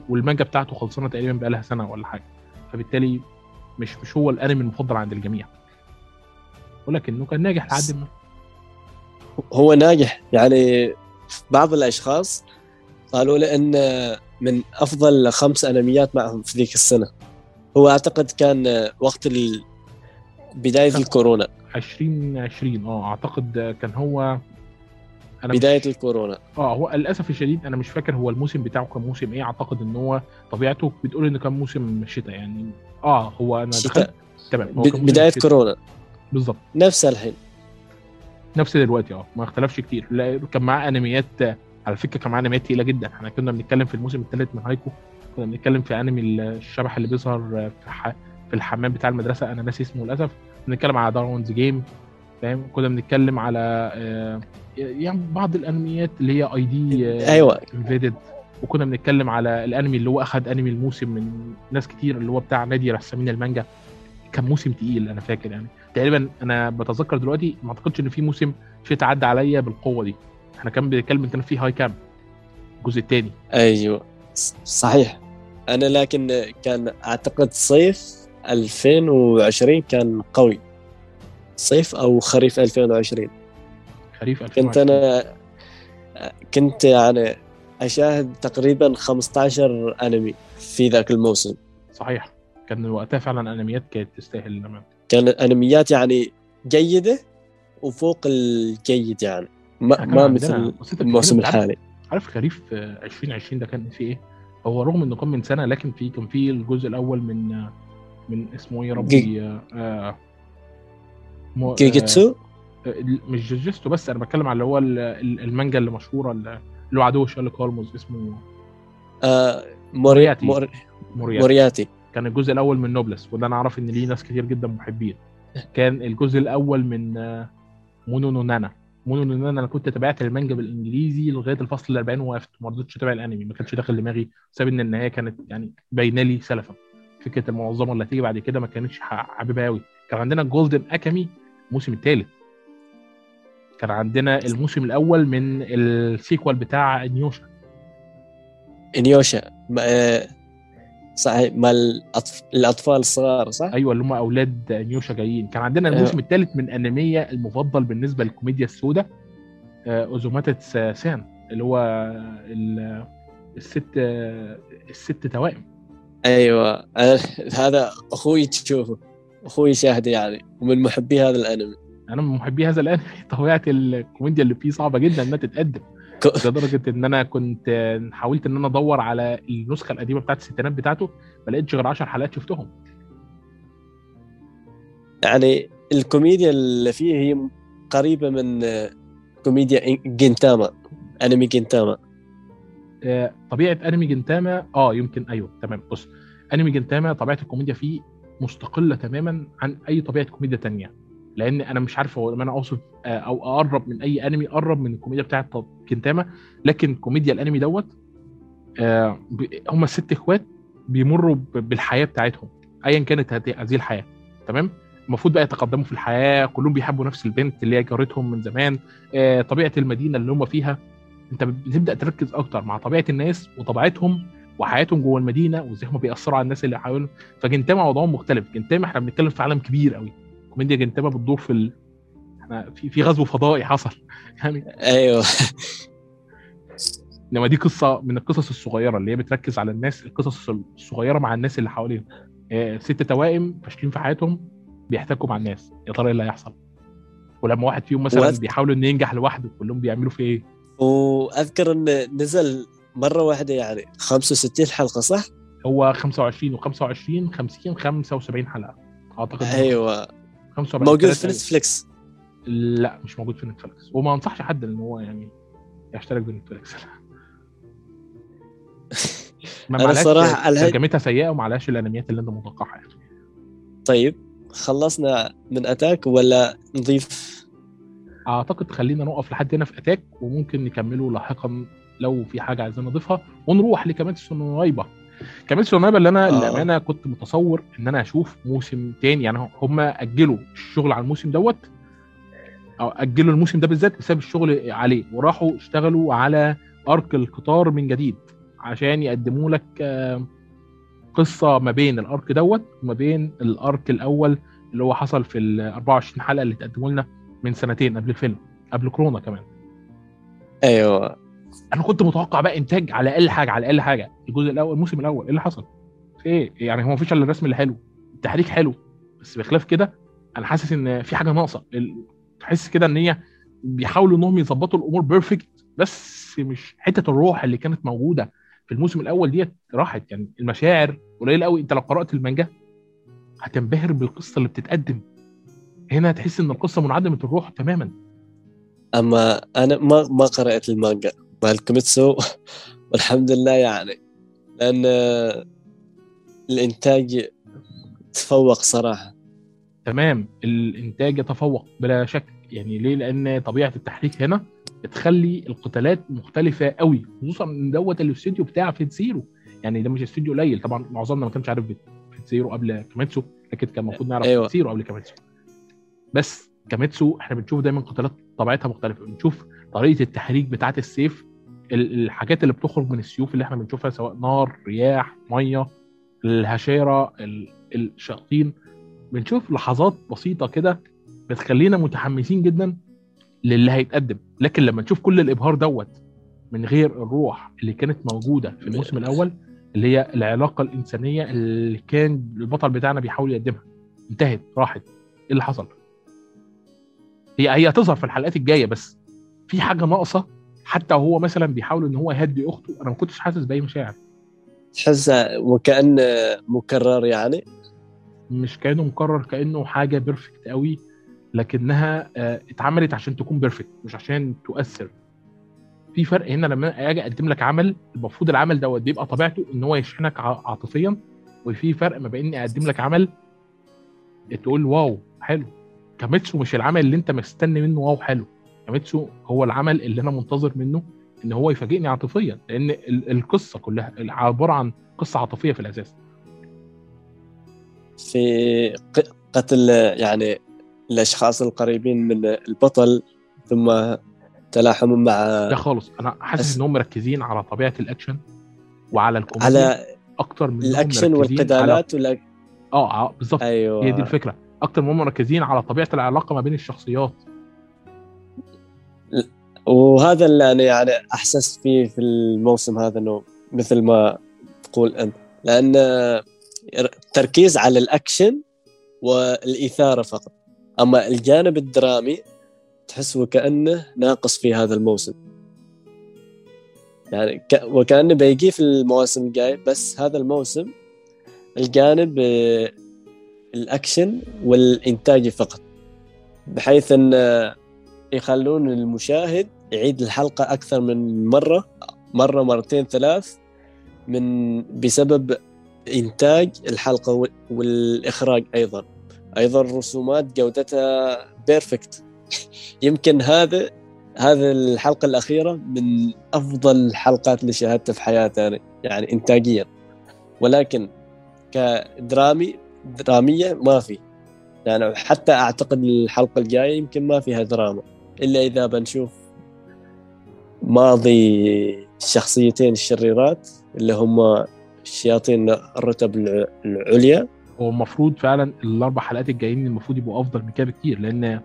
S1: والمانجا بتاعته خلصانة تقريبا بقى لها سنة ولا حاجة. فبالتالي مش مش هو الأنمي المفضل عند الجميع. ولكنه كان ناجح لحد ما.
S2: هو ناجح يعني بعض الأشخاص قالوا لي إن من أفضل خمس أنميات معهم في ذيك السنة. هو أعتقد كان وقت ال-
S1: بداية
S2: الكورونا.
S1: 2020 آه أعتقد كان هو أنا
S2: بداية
S1: مش...
S2: الكورونا.
S1: آه هو للأسف الشديد أنا مش فاكر هو الموسم بتاعه كان موسم إيه. أعتقد إن هو طبيعته بتقول إن كان موسم شتاء يعني آه هو أنا دخلت تمام
S2: ب- بداية
S1: شتاء.
S2: كورونا.
S1: بالظبط.
S2: نفس الحين.
S1: نفس دلوقتي آه ما اختلفش كتير. لا كان معاه انميات على فكرة كان معاه انميات تقيلة جدا. إحنا كنا بنتكلم في الموسم الثالث من هايكو كنا بنتكلم في انمي الشبح اللي بيظهر في ح... في الحمام بتاع المدرسة أنا ناسي اسمه للأسف. بنتكلم على Darwin's Game فاهم؟ كنا بنتكلم على آه، يعني بعض الانميات اللي هي ID
S2: أيوه.
S1: Invaded وكنا بنتكلم على الانمي اللي هو اخذ انمي الموسم من ناس كتير اللي هو بتاع نادي رسامين المانجا. كان موسم تقيل أنا فاكر يعني. تقريبا أنا بتذكر دلوقتي ما أعتقدش إن في موسم شتاء عدى عليا بالقوة دي. إحنا كان بنتكلم كان في هاي كام الجزء الثاني
S2: أيوه. صحيح. أنا لكن كان أعتقد صيف 2020 كان قوي. صيف أو خريف 2020
S1: خريف
S2: كنت
S1: 2020
S2: أنا كنت يعني أشاهد تقريبا 15 أنمي في ذاك الموسم.
S1: صحيح. كان وقتها فعلا أنميات كانت تستاهل
S2: كانت أنميات يعني جيدة وفوق الجيد يعني. ما,
S1: كان
S2: ما مثل الموسم الحالي.
S1: عارف خريف آه، 2020 ده كان فيه إيه؟ هو رغم إنه كان من سنة لكن في كان في الجزء الأول من آه، من اسمه إيه يا ربي؟ آه مو-
S2: جيجيتسو؟
S1: آه، مش جوجيتسو بس أنا بتكلم على اللي هو ال- ال- المانجا اللي مشهورة اللي هو عدو شارلوك هولمز اسمه
S2: آه
S1: مورياتي.
S2: مورياتي. مور...
S1: موريا
S2: مورياتي.
S1: كان الجزء الأول من Noblesse وده أنا أعرف إن ليه ناس كتير جدا محبين. كان الجزء الأول من آه، مونو نو نانا. مونو نو نانا أنا كنت تابعت المانجا بالإنجليزي لغاية الفصل ال 40 ووقفت ما رضيتش أتابع الأنمي ما كانش داخل دماغي بسبب إن النهاية كانت يعني باينة لي سلفا. فكرة المنظمة اللي هتيجي بعد كده ما كانتش حاببها قوي كان عندنا ال Golden Kamuy الموسم الثالث كان عندنا الموسم الأول من ال sequel بتاع
S2: إنيوشا إنيوشا. آه، صحيح مال الأطف... الأطفال الصغار صح؟
S1: أيوه اللي هم أولاد نيوشا جايين كان عندنا. الموسم الثالث من أنمية المفضل بالنسبة للكوميديا السوداء آه، اوزوماتس سان اللي هو ال- الست آه، الست توائم
S2: أيوه. <laughs> هذا أخوي تشوفه أخوي شاهد يعني ومن محبي هذا الأنمي
S1: أنا من محبي هذا الأنمي <laughs> طبيعة الكوميديا اللي فيه صعبة جدا إنها تتقدم. لدرجة إن أنا كنت حاولت إن أنا أدور على النسخة القديمة بتاعت الستينات بتاعته ما لقيتش غير 10 حلقات شفتهم.
S2: يعني الكوميديا اللي فيه هي قريبة من كوميديا جينتاما أنمي جينتاما.
S1: آه، طبيعة أنمي جنتاما آه يمكن أيوه تمام. بص أنمي جنتاما طبيعة الكوميديا فيه مستقلة تماما عن أي طبيعة كوميديا تانية. لأن أنا مش عارف هو أنا اوصف آه، أو اقرب من اي انمي اقرب من الكوميديا بتاعه جنتاما لكن كوميديا الانمي دوت آه، هم الست اخوات بيمروا بالحياة بتاعتهم ايا كانت هذه الحياة تمام؟ المفروض بقى يتقدموا في الحياة كلهم بيحبوا نفس البنت اللي هي جارتهم من زمان آه، طبيعة المدينة اللي هم فيها. انت بتبدأ تركز أكتر مع طبيعة الناس وطبيعتهم وحياتهم جوه المدينة وإزاي هم بيأثروا على الناس اللي حواليهم. فجنتاما موضوعهم مختلف. جنتاما إحنا بنتكلم في عالم كبير قوي كوميديا جنتاما بتدور في ال... إحنا في في غزو فضائي حصل. <laughs> يعني
S2: أيوه. <laughs>
S1: إنما دي قصة من القصص الصغيرة اللي هي بتركز على الناس القصص الصغيرة مع الناس اللي حواليهم. آه، ست توائم فاشلين في حياتهم بيحتكوا مع الناس يا ترى إيه اللي هيحصل؟ ولما واحد فيهم مثلا
S2: وأذ-
S1: بيحاول إنه ينجح لوحده كلهم بيعملوا فيه إيه؟
S2: وأذكر انه نزل مرة واحدة يعني 65 حلقة صح؟
S1: هو 25 و25 50 75 حلقة. أعتقد
S2: أيوه.
S1: 75
S2: موجود في
S1: أيام.
S2: نتفليكس.
S1: لا مش موجود في نتفلكس وما انصحش حد ان هو يعني يشترك بنتفلكس <laughs> ما
S2: صراحة الهي-
S1: ترجمتها سيئة وما عليهاش الانميات اللي أنت متوقعها يعني.
S2: طيب خلصنا من Attack ولا نضيف؟
S1: أعتقد خلينا نقف لحد هنا في Attack وممكن نكمله لاحقا لو في حاجة عايزين نضيفها ونروح لكيميتسو نو نو يايبا اللي أنا
S2: آه.
S1: للامانه كنت متصور إن أنا أشوف موسم تاني يعني هم أجلوا الشغل على الموسم دوت أو أجلوا الموسم ده بالذات بسبب الشغل عليه وراحوا اشتغلوا على arc القطار من جديد عشان يقدموا لك آه، قصة ما بين ال arc دوت وما بين ال arc الأول اللي هو حصل في ال 24 حلقة اللي اتقدموا لنا من سنتين قبل الفيلم قبل كورونا كمان
S2: أيوه
S1: أنا كنت متوقع بقى إنتاج على أقل حاجة على أقل حاجة الجزء الأول الموسم الأول إيه اللي حصل؟ في إيه؟ يعني هو مفيش إلا الرسم اللي حلو التحريك حلو بس بخلاف كده أنا حاسس إن في حاجة ناقصة تحس كده إن هي بيحاولوا إنهم يظبطوا الأمور بيرفكت بس مش حتة الروح اللي كانت موجودة في الموسم الأول ديت راحت يعني المشاعر قليله قوي أنت لو قرأت المانجا هتنبهر بالقصة اللي بتتقدم هنا تحس إن القصة منعدمة الروح تماما
S2: أما أنا ما ما قرأت المانجا مال كيميتسو والحمد لله يعني. لأن الإنتاج تفوق صراحة.
S1: تمام. الإنتاج يتفوق بلا شك. يعني ليه؟ لأن طبيعة التحريك هنا بتخلي القتالات مختلفة قوي خصوصا إن دوت الاستوديو بتاع Fate Zero يعني ده مش استوديو قليل. طبعا معظمنا ما كانش عارف Fate Zero قبل كيميتسو لكن كان المفروض نعرف
S2: أيوة.
S1: Fate Zero قبل كيميتسو بس كيميتسو إحنا بنشوف دايما قتالات طبيعتها مختلفة. بنشوف طريقة التحريك بتاعة السيف ال- الحاجات اللي بتخرج من السيوف اللي إحنا بنشوفها سواء نار رياح مية الهاشيرا ال- الشياطين بنشوف لحظات بسيطة كده بتخلينا متحمسين جدا للي هيتقدم. لكن لما نشوف كل الإبهار دوت من غير الروح اللي كانت موجودة في الموسم الأول اللي هي العلاقة الإنسانية اللي كان البطل بتاعنا بيحاول يقدمها. انتهت راحت. إيه اللي حصل؟ هي هي هتظهر في الحلقات الجاية بس في حاجة ناقصة حتى وهو مثلا بيحاول إن هو يهدي أخته أنا ما كنتش حاسس بأي مشاعر.
S2: تحس وكأن مكرر يعني؟
S1: مش كأنه مكرر كأنه حاجة perfect قوي لكنها آه، اتعملت عشان تكون perfect مش عشان تؤثر. في فرق هنا لما أجي أقدم لك عمل المفروض العمل دوت بيبقى طبيعته إن هو يشحنك عاطفيا وفي فرق ما بين إني أقدم لك عمل تقول واو حلو. كاميتسو مش العمل اللي أنت مستني منه واو حلو. كاميتسو هو العمل اللي أنا منتظر منه إن هو يفاجئني عاطفيا لأن ال- القصة كلها عبارة عن قصة عاطفية في الأساس.
S2: في قتل يعني الأشخاص القريبين من البطل ثم تلاحم مع
S1: ده خالص أنا حاسس إنهم مركزين على طبيعة الأكشن وعلى الكوميديا
S2: على
S1: أكتر من الأكشن
S2: والقتالات ولا
S1: على... آه آه بالظبط.
S2: أيوه.
S1: هي دي الفكرة. أكتر ما هم مركزين على طبيعة العلاقة ما بين الشخصيات.
S2: وهذا اللي أنا يعني أحسست فيه في الموسم هذا إنه مثل ما تقول أنت. لأن التركيز على الأكشن والإثارة فقط. أما الجانب الدرامي تحس وكأنه ناقص في هذا الموسم. يعني. وكأنه بيجي في المواسم الجاية بس هذا الموسم الجانب آه، الأكشن والانتاجي فقط. بحيث إن يخلون المشاهد يعيد الحلقة أكثر من مرة مرة مرتين ثلاث من بسبب إنتاج الحلقة وال- والإخراج أيضا. أيضا الرسومات جودتها بيرفكت يمكن هذا هذا الحلقة الأخيرة من أفضل الحلقات اللي شاهدتها في حياتي أنا يعني انتاجيا. ولكن كدرامي درامية ما في. يعني حتى أعتقد الحلقة الجاية يمكن ما فيها دراما. إلا إذا بنشوف ماضي الشخصيتين الشريرات اللي هم الشياطين الرتب الع- العليا.
S1: هو المفروض فعلا الأربع حلقات الجايين المفروض يبقوا أفضل من كده بكتير لأن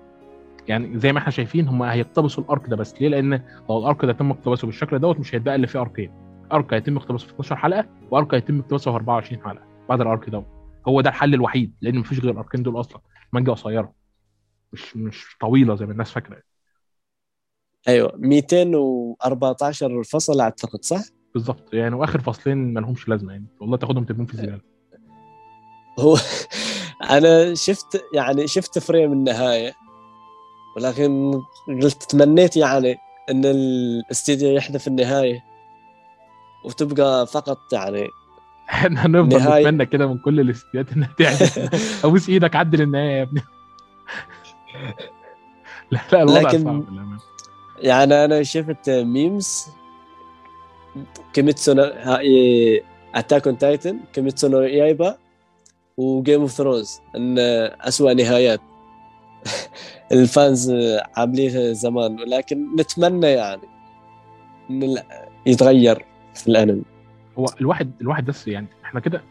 S1: يعني زي ما إحنا شايفين هم هيقتبسوا الأرك ده بس ليه؟ لأن لو الأرك ده تم اقتباسه بالشكل دوت مش هيتبقى اللي فيه أركين. أرك هيتم اقتباسه في 12 حلقة وأرك هيتم اقتباسه في 24 حلقة بعد الأرك دوت. هو ده الحل الوحيد لأن مفيش غير الأركين دول أصلا مانجا قصيرة مش مش طويلة زي ما الناس فاكرة.
S2: أيوه 214 فصل أعتقد صح؟
S1: بالظبط يعني وآخر فصلين ما لهمش لازمة يعني. والله تاخدهم ترميهم في الزبالة.
S2: هو <laughs> أنا شفت يعني شفت فريم النهاية ولكن قلت تمنيت يعني إن الاستديو يحذف النهاية وتبقى فقط يعني <laughs>
S1: إحنا هنفضل نتمنى كده من كل الاستديوهات إنها تعدل. <laughs> أبوس إيدك عدل النهاية يا ابني. لا لا الوضع
S2: لكن-
S1: صعب.
S2: يعني أنا شفت memes كيميتسو Attack on Titan كيميتسو نو يايبا و Game of Thrones إن اسوء نهايات. <laughs> ال fans عاملينها زمان ولكن نتمنى يعني إن يتغير في الأنمي.
S1: هو الواحد الواحد بس يعني إحنا كده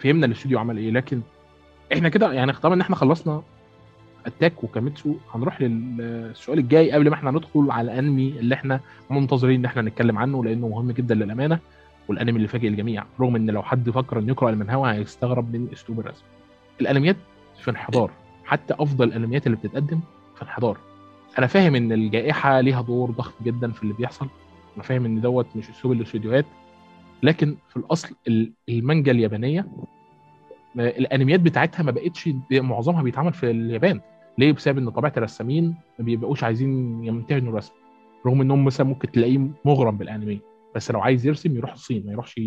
S1: فهمنا الاستوديو عمل إيه لكن إحنا كده يعني طبعا إن إحنا خلصنا أتاك وكاميتسو هنروح للسؤال الجاي قبل ما إحنا ندخل على الانمي اللي إحنا منتظرين إن إحنا نتكلم عنه لأنه مهم جدا للأمانة والأنمي اللي فاجئ الجميع. رغم إن لو حد فكر انه يقرأ المنهوى هيستغرب من أسلوب الرسم. الأنميات في انحدار. حتى أفضل الأنميات اللي بتتقدم في انحدار. أنا فاهم إن الجائحة ليها دور ضخم جدا في اللي بيحصل. أنا فاهم إن دوت مش أسلوب الاستوديوهات. لكن في الأصل ال- المانجا اليابانية ما- الأنميات بتاعتها ما بقتش معظمها بيتعمل في اليابان. ليه؟ بسبب إن طبيعة الرسامين ما بيبقوش عايزين يمتهنوا الرسم. رغم انهم مثلا ممكن تلاقيه مغرم بالأنمي بس لو عايز يرسم يروح الصين ما يروحش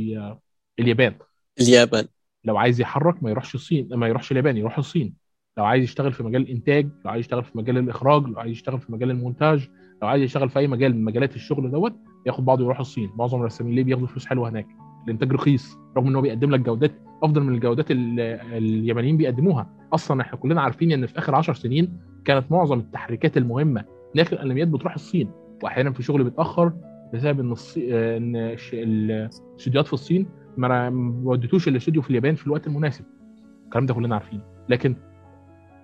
S1: اليابان.
S2: اليابان.
S1: لو عايز يحرك ما يروحش الصين ما يروحش اليابان يروح الصين. لو عايز يشتغل في مجال الإنتاج لو عايز يشتغل في مجال الإخراج لو عايز يشتغل في مجال المونتاج لو عايز يشتغل في أي مجال من مجالات الشغل دوت ياخد بعضه يروح الصين. معظم الرسامين ليه بياخدوا فلوس حلوة هناك؟ الانتاج رخيص رغم إن هو بيقدم لك جودات أفضل من الجودات ال- اليابانيين بيقدموها. أصلا إحنا كلنا عارفين إن في آخر 10 سنين كانت معظم التحريكات المهمة داخل الانميات بتروح الصين واحيانا في شغل بيتأخر بسبب إن إن الاستوديوهات في الصين ما ودتوش الاستوديو في اليابان في الوقت المناسب. الكلام ده كلنا عارفين لكن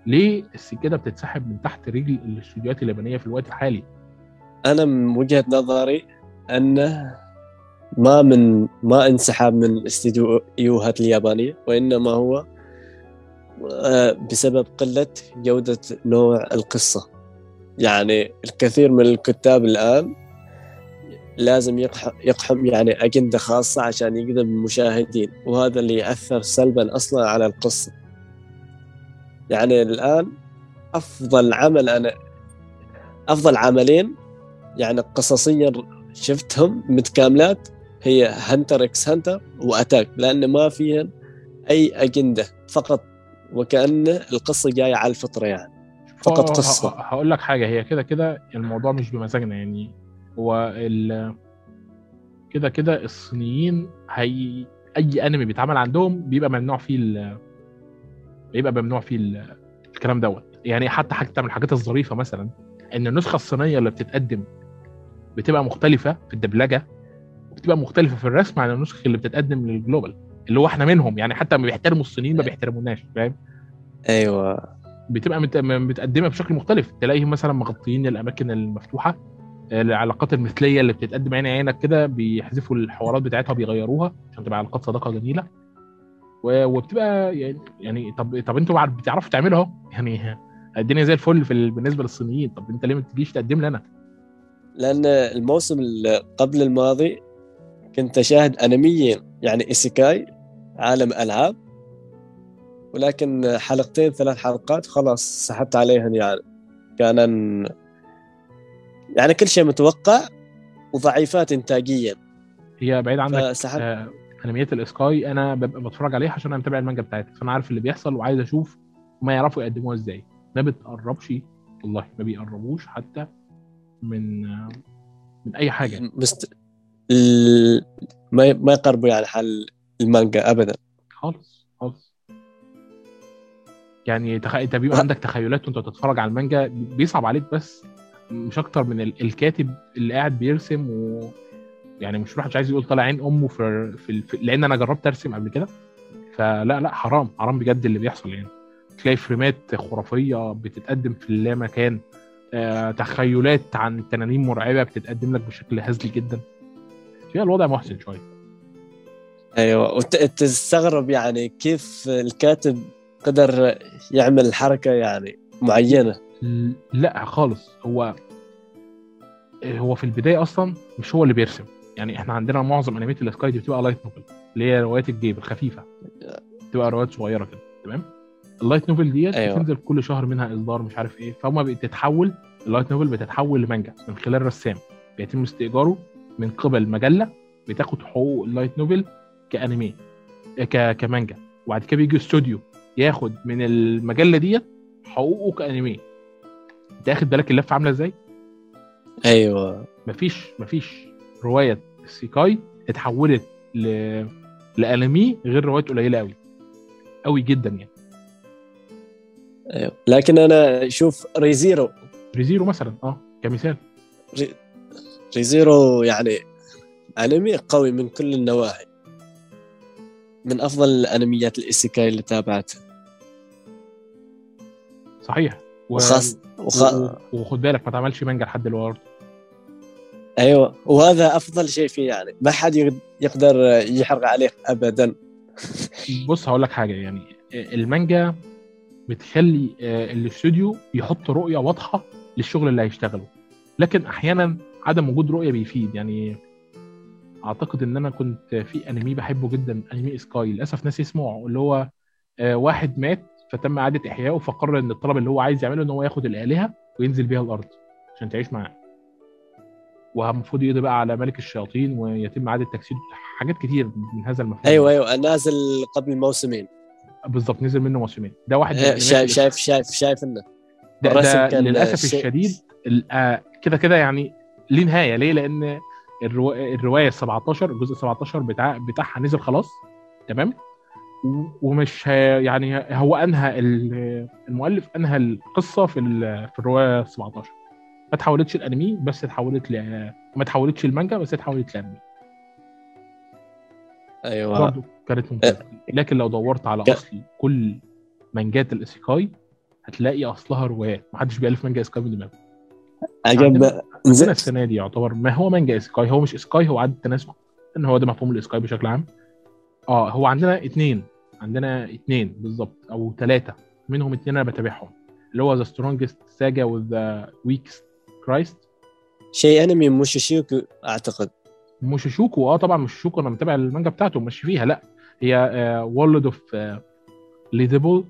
S1: ليه السكينه بتتسحب من تحت رجل الاستوديوهات اليابانية في الوقت الحالي؟
S2: أنا من وجهة نظري أنه ما من ما انسحاب من استديوهات اليابانية وإنما هو آه، بسبب قلة جودة نوع القصة. يعني الكثير من الكتاب الآن لازم يقح- يقحم يعني أجندة خاصة عشان يقدم المشاهدين وهذا اللي يأثر سلبا أصلا على القصة. يعني الآن أفضل عمل أنا أفضل عملين يعني قصصيا شفتهم متكاملات هي هنتر إكس هنتر وأتاك لأن ما فيها أي أجندة فقط وكأن القصة جاية على الفطرة يعني. فقط
S1: قصة. هقول لك حاجة هي كده كده الموضوع مش بمزاجنا يعني. هو كده كده الصينيين هي أي أنمي بيتعمل عندهم بيبقى ممنوع فيه ال... بيبقى ممنوع فيه ال... الكلام دوت. يعني حتى حتى من الحاجات الظريفة مثلا إن النسخة الصينية اللي بتتقدم بتبقى مختلفة في الدبلجة وبتبقى مختلفة في الرسم عن النسخ اللي بتتقدم للجلوبال اللي هو إحنا منهم يعني حتى ما بيحترموا الصينيين ما بيحترموناش فاهم؟
S2: أيوه.
S1: بتبقى مت- متقدمة بشكل مختلف. تلاقيهم مثلا مغطيين الأماكن المفتوحة العلاقات المثلية اللي بتتقدم عين عينك كده بيحذفوا الحوارات بتاعتها بيغيروها عشان تبقى علاقات صداقة جميلة. وبتبقى يعني يعني طب طب أنتوا بتعرفوا تعملوا أهو. <laughs> يعني الدنيا زي الفل في ال- بالنسبة للصينيين. طب أنت ليه ما تجيش تقدم لي أنا؟
S2: لأن الموسم اللي قبل الماضي كنت اشاهد انميين يعني إيسيكاي عالم ألعاب ولكن حلقتين ثلاث حلقات خلاص سحبت عليهن يعني. كان يعني كل شيء متوقع وضعيفات انتاجيا
S1: هي بعيد عنك
S2: فسحبت
S1: آه، أنميات الاسكاي أنا ببقى بتفرج عليها عشان أنا متابع المانجا بتاعتها فأنا عارف اللي بيحصل وعايز أشوف ما يعرفوا يقدموها إزاي. ما بتقربش والله ما بيقربوش حتى من آه، من أي حاجة.
S2: مست... ما ما يقربوا يعني حل المانجا ابدا.
S1: خالص خالص. يعني تخ... انت بيبقى عندك تخيلات وانت بتتفرج على المانجا بيصعب عليك بس مش أكتر من ال... الكاتب اللي قاعد بيرسم و يعني مش واحد مش عايز يقول طالع عين أمه في... في... ال- في... لأن أنا جربت أرسم قبل كده. فلا لا حرام حرام بجد اللي بيحصل يعني. تلاقي فريمات خرافية بتتقدم في اللامكان. آه، تخيلات عن تنانين مرعبة بتتقدم لك بشكل هزلي جدا. فيها الوضع محسن شوية
S2: أيوه وتستغرب يعني كيف الكاتب قدر يعمل حركة يعني معينة.
S1: لا خالص. هو هو في البداية أصلا مش هو اللي بيرسم. يعني إحنا عندنا معظم انميات ال isekai دي بتبقى light novel اللي هي روايات الجيب الخفيفه بتبقى روايات صغيرة كده تمام؟ ال light novel ديت
S2: أيوة.
S1: بتنزل كل شهر منها إصدار مش عارف إيه. فهم بتتحول ال light novel بتتحول لمانجا من خلال رسام. بيتم استئجاره من قبل مجلة بتاخد حقوق ال light novel كأنمي ك... كمانجا. وبعد كده بيجي استوديو ياخد من المجلة ديت حقوقه كأنمي. انت واخد بالك اللفة عاملة إزاي؟
S2: أيوه.
S1: مفيش مفيش رواية isekai اتحولت ل لأنمي غير روايات قليلة قوي قوي جدا يعني.
S2: أيوه. لكن أنا أشوف Re:Zero
S1: Re:Zero مثلا آه كمثال.
S2: Re:Zero يعني أنمي قوي من كل النواحي. من أفضل الأنميات ال isekai اللي تابعتها
S1: صحيح. و...
S2: وخاص وخ...
S1: و... وخد بالك ما اتعملش مانجا لحد دلوقتي
S2: أيوه وهذا أفضل شيء فيه يعني. ما حد يقد- يقدر يحرق عليك ابدا. <laughs>
S1: بص هقول لك حاجة يعني. المانجا بتخلي آه، الاستوديو يحط رؤية واضحة للشغل اللي هيشتغله. لكن أحيانا عدم وجود رؤية بيفيد. يعني أعتقد إن أنا كنت في أنمي بحبه جدا أنمي سكاي للأسف ناسي اسمه اللي هو آه، واحد مات فتم إعادة إحيائه فقرر إن الطلب اللي هو عايز يعمله إن هو ياخد الآلهة وينزل بيها الأرض عشان تعيش معاه. والمفروض يقضي بقى على ملك الشياطين ويتم إعادة تجسيد حاجات كتير من هذا المفهوم.
S2: أيوه أيوه. نازل قبل موسمين
S1: بالظبط نزل منه موسمين. ده واحد من
S2: آه،
S1: الأنميات
S2: شايف شايف شايف شايف إنه
S1: ده, ده
S2: للأسف
S1: الشديد ال- آه، كده كده يعني ليه نهاية؟ ليه؟ لأن الرو... الرواية ال 17 الجزء 17 بتاع بتاعها نزل خلاص تمام؟ ومش يعني هو أنهى ال- المؤلف أنهى القصة في في الرواية 17 ما اتحولتش الأنمي بس اتحولت ل ما اتحولتش المانجا بس اتحولت لأنمي.
S2: أيوه.
S1: برضه كانت ممتازة. لكن لو دورت على أصل كل مانجات الايسيكاي هتلاقي أصلها روايات. محدش بيألف مانجا ايسيكاي من دماغه.
S2: عجب زين
S1: السنة دي يعتبر. ما هو مانجا ايسيكاي هو مش ايسيكاي هو عدد تناسق إن هو ده مفهوم الايسيكاي بشكل عام. آه هو عندنا اتنين. عندنا اتنين بالظبط أو ثلاثة منهم اتنين أنا بتابعهم. اللي هو ذا سترونجست ساجا وذا ويكست كرايست
S2: شيء أنمي موشيشيوكو أعتقد.
S1: Mushoku آه طبعا Mushoku أنا متابع المانجا بتاعته ماشي فيها. لا هي World of Leadale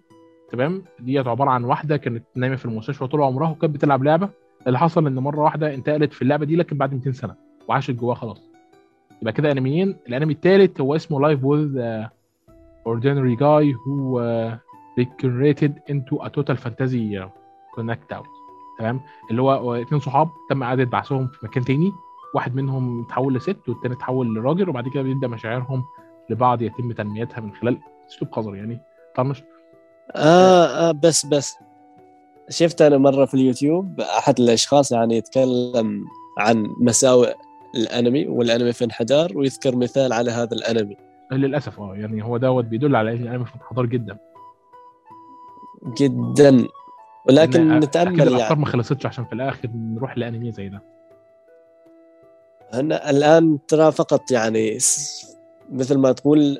S1: تمام؟ ديت عبارة عن واحدة كانت نايمة في المستشفى طول عمرها وكانت بتلعب لعبة. اللي حصل إن مرة واحدة انتقلت في اللعبة دي لكن بعد 200 سنة وعاشت جواها خلاص. يبقى كده أنميين. الأنمي الثالث هو اسمه Life with who uh, reincarnated into a total fantasy uh, knockout. تمام؟ اللي هو اثنين صحاب تم إعادة بعثهم في مكان تاني. واحد منهم تحول لست والتاني تحول لراجل وبعد كده بيبدأ مشاعرهم لبعض يتم تنميتها من خلال أسلوب قذر يعني. طنش؟
S2: آه, آه بس بس. شفت أنا مرة في اليوتيوب أحد الأشخاص يعني يتكلم عن مساوئ الأنمي والأنمي في انحدار ويذكر مثال على هذا الأنمي.
S1: للأسف آه يعني هو دوت بيدل على ان الانمي في انحدار جدا.
S2: جدا. ولكن
S1: إن
S2: نتأمل
S1: أكيد الافكار
S2: يعني
S1: ما خلصتش عشان في الآخر نروح لأنمي زي ده.
S2: هنا الآن ترى فقط يعني مثل ما تقول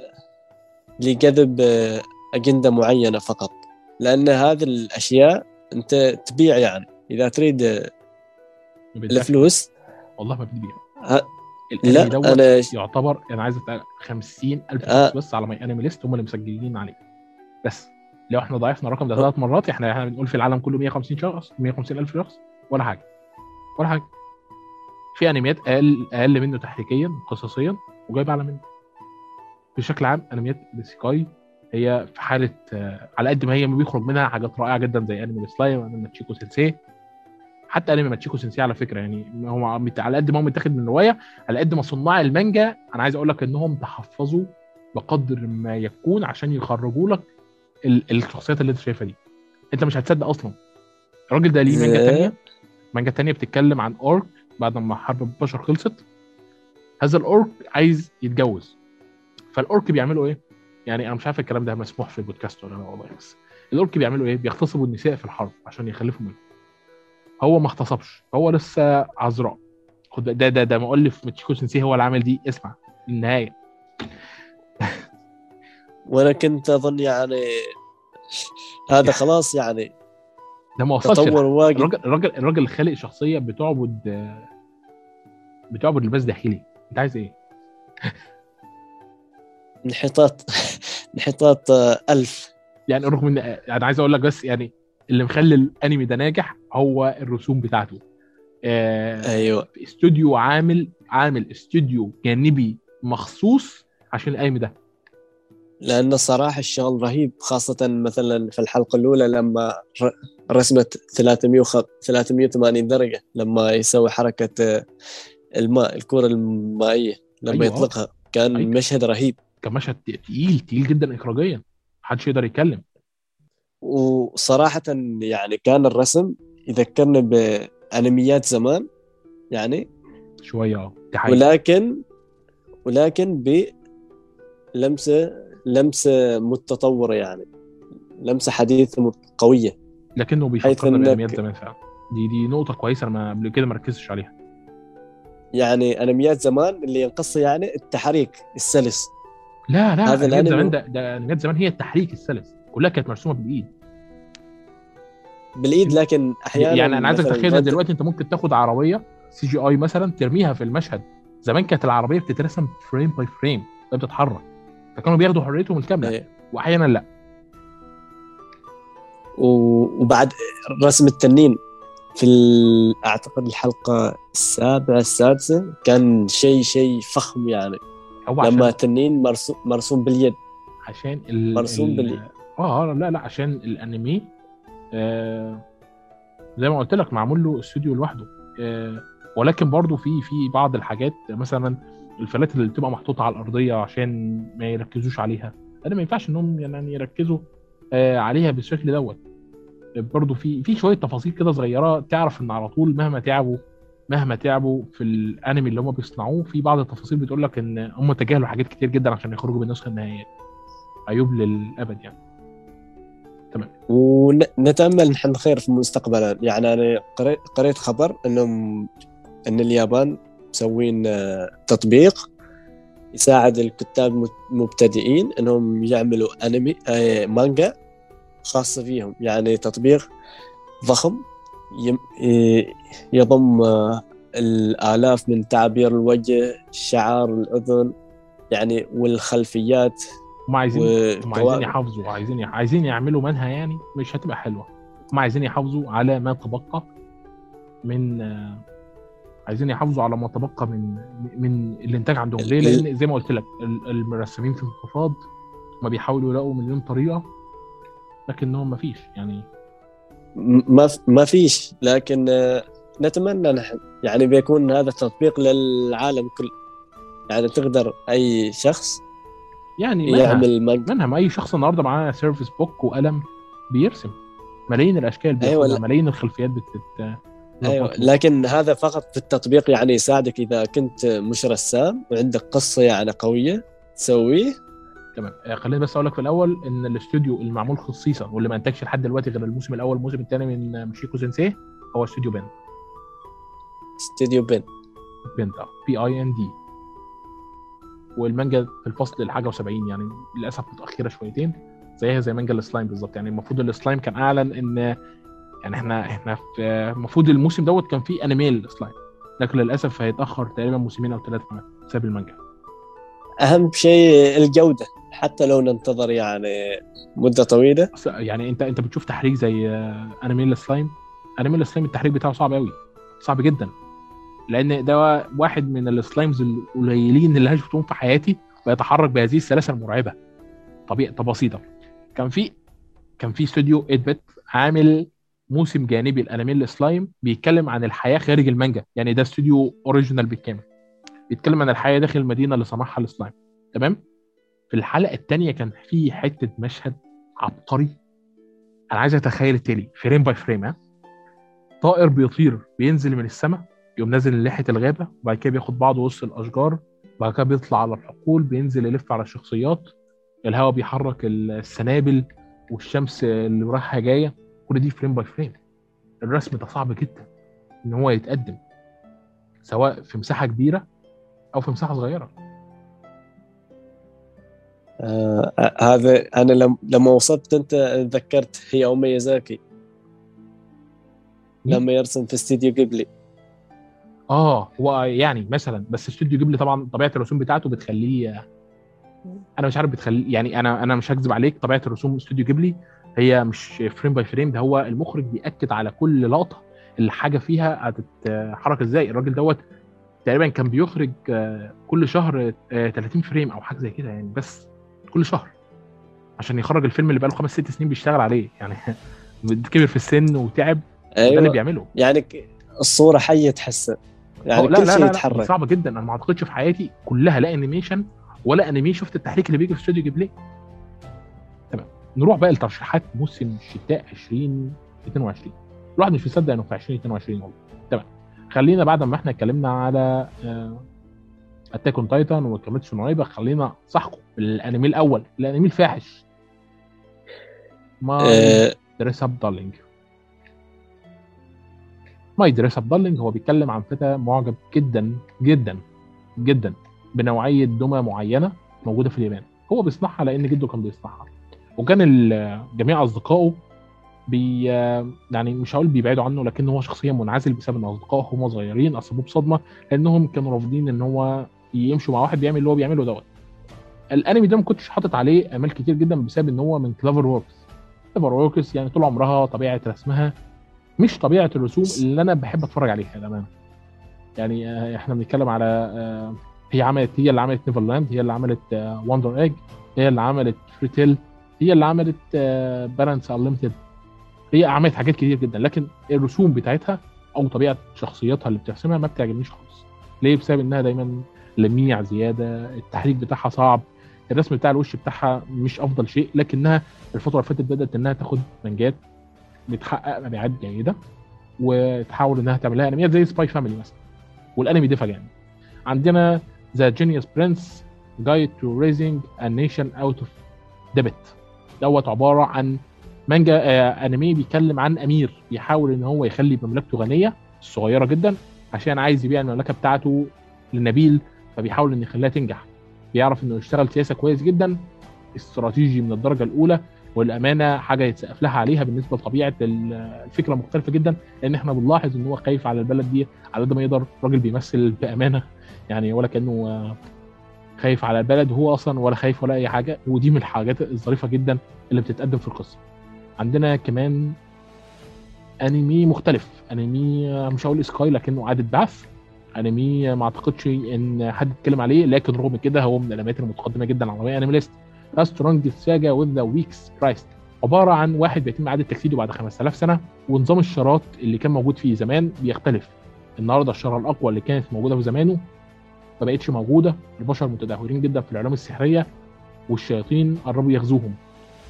S2: لجذب آه، أجندة معينة فقط. لأن هذه الأشياء انت تبيع يعني. إذا تريد. الفلوس
S1: والله ما بتبيع.
S2: لا أنا
S1: يعتبر أنا عايز أتقل 50000
S2: آه.
S1: بس على ماي انمي ليست هم اللي مسجلين عليه. بس لو إحنا ضاعفنا الرقم ده ثلاث مرات إحنا إحنا بنقول في العالم كله 150 شخص 150 ألف شخص ولا حاجة. ولا حاجة. في أنميات أقل أقل منه تحريكيا قصصيا وجايب أعلى منه. بشكل عام أنميات ال isekai هي في حالة آه، على قد ما هي بيخرج منها حاجات رائعة جدا زي انمي سلايم وأنمي Mushoku Tensei حتى انمي Mushoku Tensei على فكرة يعني هو على قد ما هو متاخد من رواية على قد ما صناع المانجا أنا عايز أقول لك إنهم تحفظوا بقدر ما يكون عشان يخرجوا لك ال- الشخصيات اللي أنت شايفها دي. أنت مش هتصدق أصلا. الراجل ده ليه مانجا؟ تانية؟ مانجا تانية بتتكلم عن orc بعد ما حرب البشر خلصت. هذا ال orc عايز يتجوز. فال orc بيعملوا إيه؟ يعني أنا مش عارف الكلام ده مسموح في البودكاست ولا لأ والله بس ال orc بيعملوا إيه؟ بيغتصبوا النساء في الحرب عشان يخلفوا منهم. هو ما اغتصبش هو لسه عذراء. خد ده ده ده مؤلف ماتشيكو سنسي هو اللي عامل دي اسمع النهاية. <laughs>
S2: وأنا كنت أظن يعني هذا <laughs> خلاص يعني
S1: ده ما وصلش.
S2: تطور واجد.
S1: الراجل الراجل الراجل اللي خالق شخصية بتعبد بتعبد لباس داخلي. أنت عايز إيه؟
S2: انحطاط. <laughs> انحطاط آه، ألف.
S1: يعني رغم إن أنا عايز أقول لك بس يعني اللي مخلي الأنمي ده ناجح هو الرسوم بتاعته. آه
S2: أيوه.
S1: استوديو عامل عامل استوديو جانبي مخصوص عشان الأنمي ده.
S2: لأن الصراحة الشغل رهيب خاصة مثلا في الحلقة الأولى لما رسمت 300 وخ... 380 درجة لما يسوي حركة آه، الماء الكرة المائية لما
S1: أيوة.
S2: يطلقها كان
S1: أيوة.
S2: مشهد رهيب.
S1: كان مشهد تقيل تقيل جدا اخراجيا. محدش يقدر يتكلم.
S2: وصراحة يعني كان الرسم يذكرني بأنميات زمان يعني.
S1: شوية آه.
S2: ولكن ولكن بلمسة لمسة متطورة يعني. لمسة حديثة مت- قوية.
S1: لكنه
S2: إنك-
S1: بانميات زمان فعلا. دي دي نقطة كويسة أنا ما- قبل كده ما ركزتش عليها.
S2: يعني أنميات زمان اللي ينقصها يعني التحريك السلس.
S1: لا لا
S2: هذا الأنمي-
S1: زمان ده ده زمان هي التحريك السلس. كلها كانت مرسومة بالإيد.
S2: بالإيد لكن أحيانا
S1: يعني أنا عايزك تتخيل
S2: رد-
S1: دلوقتي أنت ممكن تاخد عربية CGI مثلا ترميها في المشهد. زمان كانت العربية بتترسم frame by frame بتتحرك. فكانوا بياخدوا حريتهم الكاملة.
S2: إيه.
S1: واحيانا لا.
S2: وبعد رسم التنين في أعتقد الحلقة السابعة السادسة كان شيء شيء فخم يعني.
S1: هو عشان
S2: لما التنين مرسوم مرسوم باليد.
S1: عشان ال
S2: مرسوم
S1: ال-
S2: بالإيد.
S1: آه لا لا عشان الأنمي آه زي ما قلت لك معمول له استوديو لوحده. آه ولكن برضو في في بعض الحاجات مثلا الفلاتر اللي بتبقى محطوطة على الأرضية عشان ما يركزوش عليها. لأن ما ينفعش إنهم يعني يركزوا آه عليها بالشكل دوت. برضو في في شوية تفاصيل كده صغيرة تعرف إن على طول مهما تعبوا مهما تعبوا في الانمي اللي هم بيصنعوه في بعض التفاصيل بتقول لك إن هم تجاهلوا حاجات كتير جدا عشان يخرجوا بالنسخه النهائيه عيوب للأبد يعني.
S2: ونتأمل نحن خير في مستقبلا يعني أنا قريت خبر إنهم إن اليابان مسوين آه، تطبيق يساعد الكتاب المبتدئين إنهم يعملوا أنمي آه، مانجا خاصة فيهم. يعني تطبيق ضخم يضم آه، الآلاف من تعابير الوجه شعار الأذن يعني والخلفيات
S1: هم عايزين هم عايزين. يحافظوا عايزين عايزين يعملوا منها يعني مش هتبقى حلوة هم عايزين يحافظوا على ما تبقى من آه، عايزين يحافظوا على ما تبقى من من الإنتاج عندهم ليه؟ لأن زي ما قلت لك ال- المرسمين في انخفاض ما بيحاولوا يلاقوا مليون طريقة لكنهم ما فيش يعني
S2: ما ما فيش لكن آه، نتمنى نحن يعني بيكون هذا تطبيق للعالم كله يعني تقدر أي شخص
S1: يعني
S2: يعمل.
S1: منها ما أي شخص النهارده معاه Surface Book وقلم بيرسم ملايين الأشكال
S2: أيوة، لا.
S1: ملايين الخلفيات بتت ظبطها.
S2: لكن هذا فقط في التطبيق يعني يساعدك إذا كنت مش رسام وعندك قصة يعني قوية تسويه
S1: تمام. آه، خليني بس أقول لك في الأول إن الاستوديو المعمول خصيصا واللي ما انتجش لحد دلوقتي غير الموسم الأول والموسم الثاني من Mushoku Tensei هو استوديو Bind.
S2: استوديو Bind.
S1: Bind آه B I N D والمانجا في الفصل الحاجة و70 يعني للأسف متأخرة شويتين زيها زي مانجا السلايم بالظبط. يعني المفروض السلايم كان أعلن إن يعني إحنا إحنا في المفروض الموسم دوت كان فيه انمي السلايم لكن للأسف هيتأخر تقريبا موسمين أو ثلاثة كمان بسبب المانجا.
S2: أهم شيء الجودة. حتى لو ننتظر يعني مدة
S1: طويلة. يعني انت انت بتشوف تحريك زي انمي السلايم انمي السلايم التحريك بتاعه صعب قوي صعب جدا. لأن ده واحد من ال slimes القليلين اللي أنا شفتهم في حياتي بيتحرك بهذه السلاسة المرعبة. طبيعه بسيطة. كان في كان في استوديو 8 bit عامل موسم جانبي الانمي السلايم بيتكلم عن الحياة خارج المانجا. يعني ده استوديو original بالكامل بيتكلم عن الحياة داخل المدينة اللي صنعها السلايم تمام؟ في الحلقة الثانية كان في حتة مشهد عبقري. أنا عايز أتخيل التالي frame by frame ها؟ طائر بيطير بينزل من السماء يقوم نازل لناحيه الغابة وبعد كده بياخد بعضه وسط الأشجار وبعد كده بيطلع على الحقول بينزل يلف على الشخصيات الهواء بيحرك السنابل والشمس اللي رايحة جاية. كل دي frame by frame الرسم ده صعب جدا إن هو يتقدم سواء في مساحة كبيرة أو في مساحة صغيرة.
S2: آه هذا أنا لم- لما وصلت أنت تذكرت هي ميازاكي.
S1: مين؟
S2: لما يرسم في استديو جيبلي
S1: آه هو يعني مثلا بس استوديو جيبلي طبعا طبيعة الرسوم بتاعته بتخليه أنا مش عارف بتخليه يعني أنا أنا مش هكذب عليك طبيعة الرسوم استوديو جيبلي هي مش frame by frame ده هو المخرج بيأكد على كل لقطة الحاجة فيها هتتحرك إزاي. الراجل دوت تقريبا كان بيخرج آه، كل شهر آه، 30 frame أو حاجة زي كده يعني بس كل شهر. عشان يخرج الفيلم اللي بقاله خمس ست سنين بيشتغل عليه. يعني <laughs> كبر في السن وتعب. ده اللي
S2: أيوه.
S1: بيعمله.
S2: يعني الصورة حية تحسها يعني
S1: لا
S2: كل شيء يتحرك.
S1: صعبه جدا. أنا ما أعتقدش في حياتي كلها لا animation ولا أنمي شفت التحريك اللي بيجي في استوديو جيبلي؟ تمام. نروح بقى لترشيحات موسم الشتاء 2022 الواحد مش مصدق إنه في 2022 والله. تمام. خلينا بعد ما إحنا اتكلمنا على Attack on Titan و Kimetsu no Yaiba خلينا أصحكم الأنمي الأول. الانمي الفاحش.
S2: آه.
S1: Dress-Up Darling My Dress-Up Darling هو بيتكلم عن فتى معجب جدا جدا جدا بنوعية دمى معينة موجودة في اليابان. هو بيصنعها لأن جده كان بيصنعها. وكان جميع أصدقائه بي يعني مش هقول بيبعدوا عنه لكن هو شخصيا منعزل بسبب إن أصدقائه هم صغيرين أصابوه بصدمة لأنهم كانوا رافضين إن هو يمشوا مع واحد بيعمل اللي هو بيعمله دوت. الانمي ده ما كنتش حاطط عليه آمال كتير جدا بسبب إن هو من CloverWorks CloverWorks يعني طول عمرها طبيعة رسمها مش طبيعة الرسوم اللي أنا بحب أتفرج عليها للأمانة. يعني آه، إحنا بنتكلم على آه، هي عملت هي اللي عملت Neverland هي اللي عملت Wonder Egg هي اللي عملت Fairy Tail هي اللي عملت Balance Unlimited هي عملت حاجات كتير جدا لكن الرسوم بتاعتها أو طبيعة شخصياتها اللي بترسمها ما بتعجبنيش خالص. ليه؟ بسبب إنها دايما لميعة زيادة التحريك بتاعها صعب الرسم بتاع الوش بتاعها مش أفضل شيء لكنها الفترة اللي فاتت بدأت إنها تاخد منجات بتحقق مبيعات جيدة وتحاول إنها تعملها أنميات زي Spy Family مثلا والأنمي ده فاجئني عندنا The Genius Prince's Guide to Raising a Nation Out of Debt دوت عبارة عن مانجا آه أنمي بيتكلم عن أمير بيحاول إن هو يخلي مملكته غنية صغيرة جدا عشان عايز يبيع المملكة بتاعته للنبيل فبيحاول انه يخليها تنجح. بيعرف إنه يشتغل سياسة كويس جدا استراتيجي من الدرجة الأولى والأمانة حاجة يتسقف لها عليها بالنسبة لطبيعة ال- الفكرة مختلفة جدا لأن إحنا بنلاحظ إن هو خايف على البلد دي على قد ما يقدر راجل بيمثل بأمانة يعني ولا كأنه خايف على البلد هو أصلا ولا خايف ولا أي حاجة ودي من الحاجات الظريفة جدا اللي بتتقدم في القصة. عندنا كمان أنمي مختلف أنمي مش هقول سكاي لكنه إعادة بعث. انمي ما اعتقدش ان حد اتكلم عليه لكن رغم كده هو من الانميات المتقدمة جدا على Anime List. Strongest Sage with the Weakest Crest عبارة عن واحد بيتم إعادة تجسيده بعد 5000 سنة ونظام الشارات اللي كان موجود فيه زمان بيختلف. النهارده الشاره الأقوى اللي كانت موجودة في زمانه ما بقتش موجودة. البشر متدهورين جدا في العلوم السحرية والشياطين قربوا يغزوهم.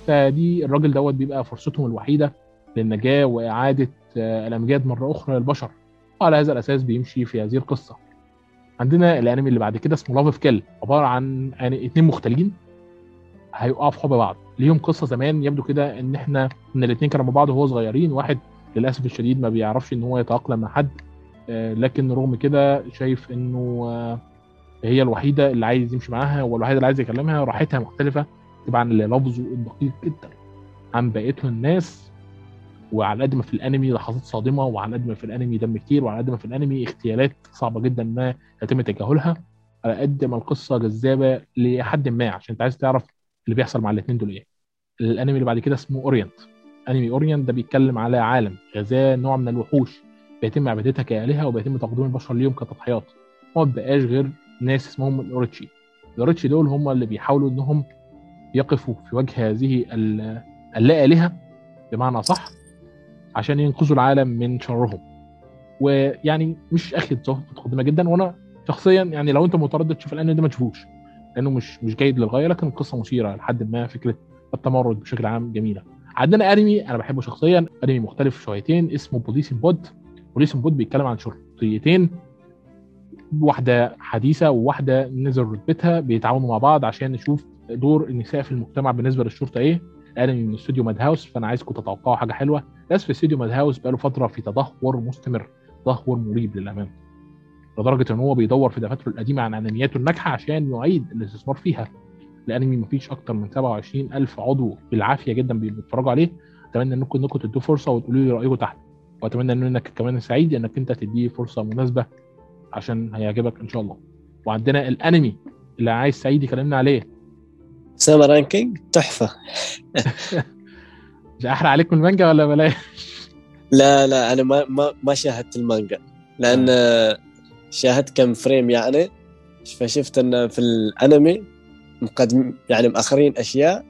S1: فدي الراجل دوت بيبقى فرصتهم الوحيدة للنجاة وإعادة الأمجاد مرة أخرى للبشر. وعلى هذا الأساس بيمشي في هذه القصة. عندنا الأنمي اللي بعد كده اسمه لاف كيل عبارة عن يعني اتنين مختلين هيقعوا في حب بعض. ليهم قصة زمان يبدو كده إن إحنا إن الاثنين كانوا مع بعض وهو صغيرين. واحد للأسف الشديد ما بيعرفش إن هو يتأقلم مع حد. لكن رغم كده شايف إنه هي الوحيدة اللي عايز يمشي معاها والوحيدة اللي عايز يكلمها. راحتها مختلفة. طبعا للفظه الدقيق جدا عن بقية الناس. وعلى قد ما في الانمي لحظات صادمة وعلى قد ما في الانمي دم كتير وعلى قد ما في الانمي اغتيالات صعبة جدا ما يتم تجاهلها على قد ما القصة جذابة لحد ما عشان انت عايز تعرف اللي بيحصل مع الاثنين دول إيه. الانمي اللي بعد كده اسمه Orient. انمي Orient ده بيتكلم على عالم غزاه نوع من الوحوش بيتم عبادتها كآلهة وبيتم تقديم البشر ليهم كتضحيات. ما بقاش غير ناس اسمهم الأوريتشي. الأوريتشي دول هم اللي بيحاولوا إنهم يقفوا في وجه هذه اللا آلهة بمعنى صح عشان ينقذوا العالم من شرهم. ويعني مش اخد متقدمة جدا. وأنا شخصيا يعني لو أنت متردد تشوف الأنمي ده ما تشوفوش لأنه مش مش جيد للغاية لكن القصة مثيرة لحد ما فكرة التمرد بشكل عام جميلة. عندنا أنمي أنا بحبه شخصيا أنمي مختلف شويتين اسمه بوليسين بود بوليسين بود بيتكلم عن شرطيتين. واحدة حديثة وواحدة نزل رتبتها بيتعاونوا مع بعض عشان نشوف دور النساء في المجتمع بالنسبة للشرطة إيه. انمي من استوديو ماد هاوس فأنا عايزكم تتوقعوا حاجة حلوة. في استوديو ماد هاوس بقاله فترة في تدهور مستمر تدهور مريب للامانه لدرجة إن هو بيدور في دفاتره القديمة عن أنمياته الناجحة عشان يعيد الاستثمار فيها. الانمي مفيش أكتر من 27 ألف عضو بالعافية جدا بيتفرجوا عليه. أتمنى انكم إنكم تدوا فرصة وتقولوا لي رأيكم تحت. وأتمنى إنك كمان سعيد إنك أنت تديه فرصة مناسبة عشان هيعجبك إن شاء الله. وعندنا الأنمي اللي عايز سعيد يكلمنا عليه.
S2: سما رانكينج تحفة. <laughs>
S1: مش أحرق عليك من المانجا ولا بلاش؟
S2: لا لا أنا ما ما ما شاهدت المانجا. لأن شاهدت كم frame يعني فشفت إن في الأنمي مقدم يعني مأخرين أشياء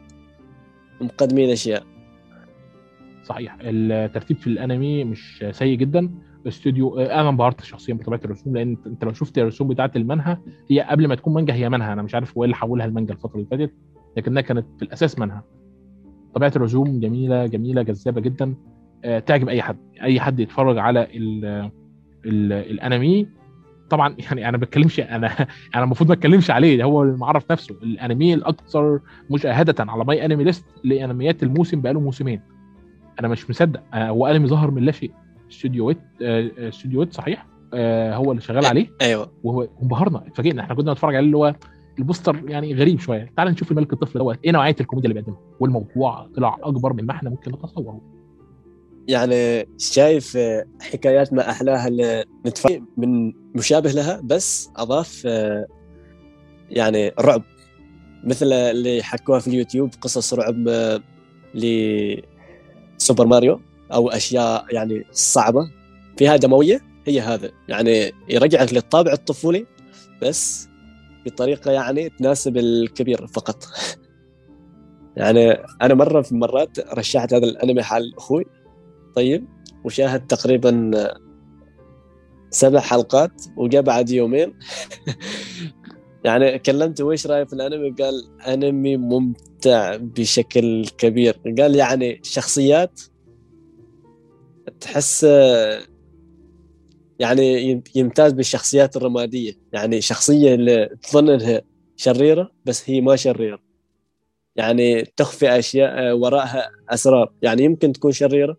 S2: مقدمين أشياء.
S1: صحيح. الترتيب في الأنمي مش سيء جدا. استوديو أنا انبهرت شخصيا بطبيعة الرسوم لأن أنت لو شفت الرسوم بتاعه المانها هي قبل ما تكون مانجا هي منها أنا مش عارف هو اللي حولها المانجا الفترة اللي فاتت. لكنها كانت في الأساس منها. طبيعة الرسوم جميلة جميلة جذابة جدا. أه تعجب أي حد أي حد يتفرج على ال ال الأنمي. طبعا يعني أنا ما بتكلمش أنا أنا المفروض ما أتكلمش عليه هو اللي معرف نفسه. الأنمي الأكثر مشاهدة على MyAnimeList لأنميات الموسم بقاله موسمين. أنا مش مصدق هو أنمي ظهر من لا شيء. studio Wit studio Wit صحيح؟ آه هو اللي شغال عليه؟
S2: أيوه.
S1: وهو انبهرنا اتفاجئنا. إحنا كنا نتفرج عليه اللي هو ال poster يعني غريب شوية. تعال نشوف الملك الطفل دوت. إيه نوعية الكوميديا اللي بيقدمها؟ والموضوع طلع أكبر من ما إحنا ممكن نتصوره.
S2: يعني شايف حكايات ما احلاها اللي من مشابه لها بس أضاف يعني رعب. مثل اللي حكوها في اليوتيوب قصص رعب لسوبر ماريو أو أشياء يعني صعبة. فيها دموية هي هذا. يعني يرجعك للطابع الطفولي بس بطريقة يعني تناسب الكبير فقط. <laughs> يعني أنا مرة في مرات رشحت هذا الأنمي حال أخوي. طيب وشاهد تقريبا سبع حلقات وجاء بعد يومين. <laughs> يعني كلمته وش رأيك في الأنمي؟ قال أنمي ممتع بشكل كبير. قال يعني شخصيات تحس يعني يمتاز بالشخصيات الرمادية. يعني شخصية اللي تظن إنها شريرة بس هي ما شريرة. يعني تخفي أشياء وراءها أسرار. يعني يمكن تكون شريرة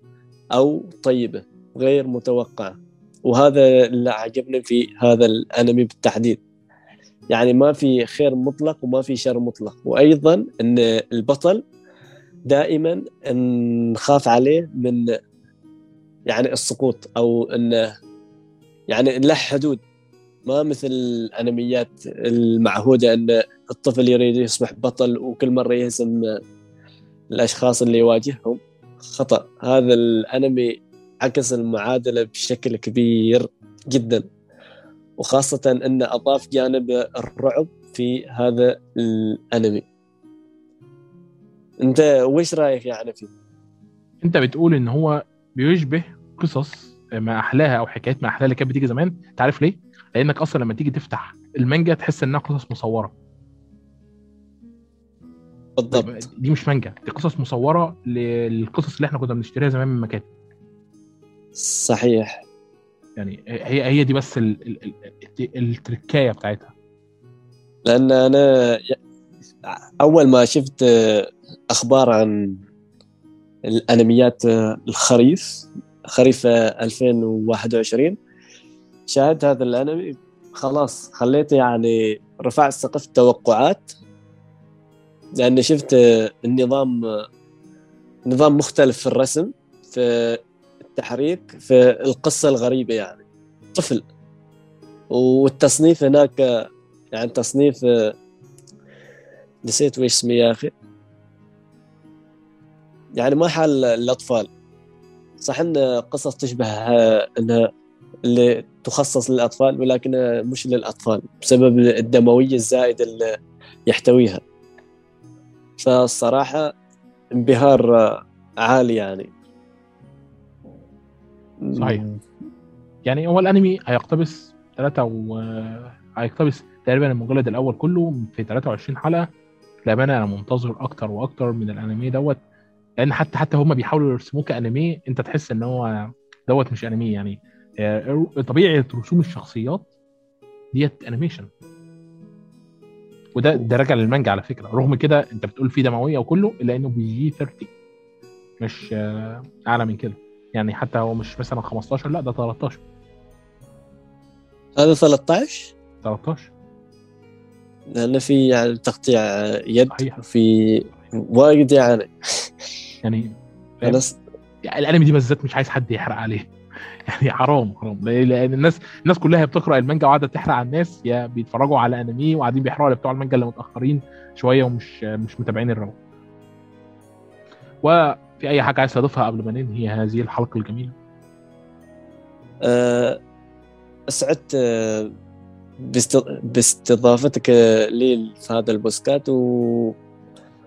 S2: أو طيبة غير متوقعة. وهذا اللي عجبني في هذا الأنمي بالتحديد. يعني ما في خير مطلق وما في شر مطلق. وأيضا إن البطل دائما نخاف عليه من يعني السقوط أو إنه يعني له حدود. ما مثل الأنميات المعهودة إن الطفل يريد يصبح بطل وكل مرة يهزم الأشخاص اللي يواجههم. خطأ. هذا الأنمي عكس المعادلة بشكل كبير جدا. وخاصة انه أضاف جانب الرعب في هذا الأنمي. أنت وش رأيك يعني فيه؟
S1: أنت بتقول إن هو بيشبه قصص ما أحلاها أو حكايات ما أحلاها اللي كانت بتيجي زمان أنت عارف ليه؟ لأنك أصلا لما تيجي تفتح المانجا تحس إنها قصص مصورة.
S2: بالضبط.
S1: دي مش مانجا دي قصص مصورة للقصص اللي إحنا كنا بنشتريها زمان من مكاتب.
S2: صحيح.
S1: يعني هي هي دي بس ال ال ال التركاية بتاعتها.
S2: لأن أنا أول ما شفت أخبار عن الأنميات الخريف خريف 2021 شاهدت هذا الأنمي. خلاص خليته يعني رفع سقف التوقعات لأني شفت النظام نظام مختلف في الرسم في التحريك في القصة الغريبة يعني. طفل. والتصنيف هناك يعني تصنيف نسيت وش اسمه يا أخي. يعني ما حال الأطفال. صح إن قصص تشبه انها اللي تخصص للأطفال ولكنها مش للأطفال بسبب الدموية الزائده اللي يحتويها. فالصراحة انبهار عالي يعني.
S1: صحيح. يعني هو الأنمي هيقتبس ثلاثة و هيقتبس تقريبا المجلد الأول كله في 23 حلقة. للأمانة أنا منتظر أكتر وأكتر من الأنمي دوت. لأن حتى حتى هم بيحاولوا يرسموه كانمي انت تحس ان هو دوت مش انمي يعني. طبيعة رسوم الشخصيات ديت animation وده ده راجع للمانجا على فكرة. رغم كده انت بتقول فيه دموية وكله إلا إنه بيجي 30 مش أعلى من كده. يعني حتى هو مش مثلا 15 لا ده 13
S2: هذا 13
S1: 13
S2: لأن في يعني تقطيع يد صحيح. في وايد يعني.
S1: يعني أنا س... يعني الأنمي دي بالذات مش عايز حد يحرق عليه. <laughs> يعني حرام حرام. لأن الناس الناس كلها بتقرأ المانجا وقاعدة تحرق على الناس يا بيتفرجوا على أنمي وقاعدين بيحرقوا على بتوع المانجا اللي متأخرين شوية ومش مش متابعين الرو وفي أي حاجة عايز تضيفها قبل ما ننهي هذه الحلقة الجميلة؟
S2: أه أسعدت باستضافتك لي في هذا البوسكات و...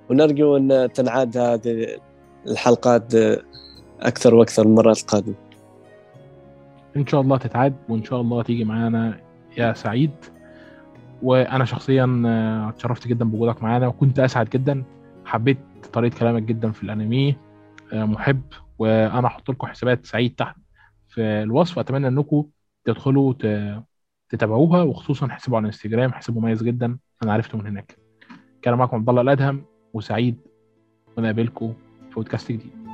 S2: ونرجو أن تنعاد هذه الحلقات أكثر وأكثر المرات القادمة.
S1: إن شاء الله تتعاد وإن شاء الله تيجي معانا يا سعيد. وأنا شخصيا اتشرفت جدا بوجودك معانا وكنت أسعد جدا. حبيت طريقة كلامك جدا في الأنمي محب. وأنا هحط لكم حسابات سعيد تحت في الوصف. أتمنى إنكم تدخلوا تتابعوها وخصوصا حسابه على الإنستجرام. حساب مميز جدا. أنا عرفته من هناك. كان معكم عبد الله الأدهم. وسعيد ونقابلكم في بودكاست جديد.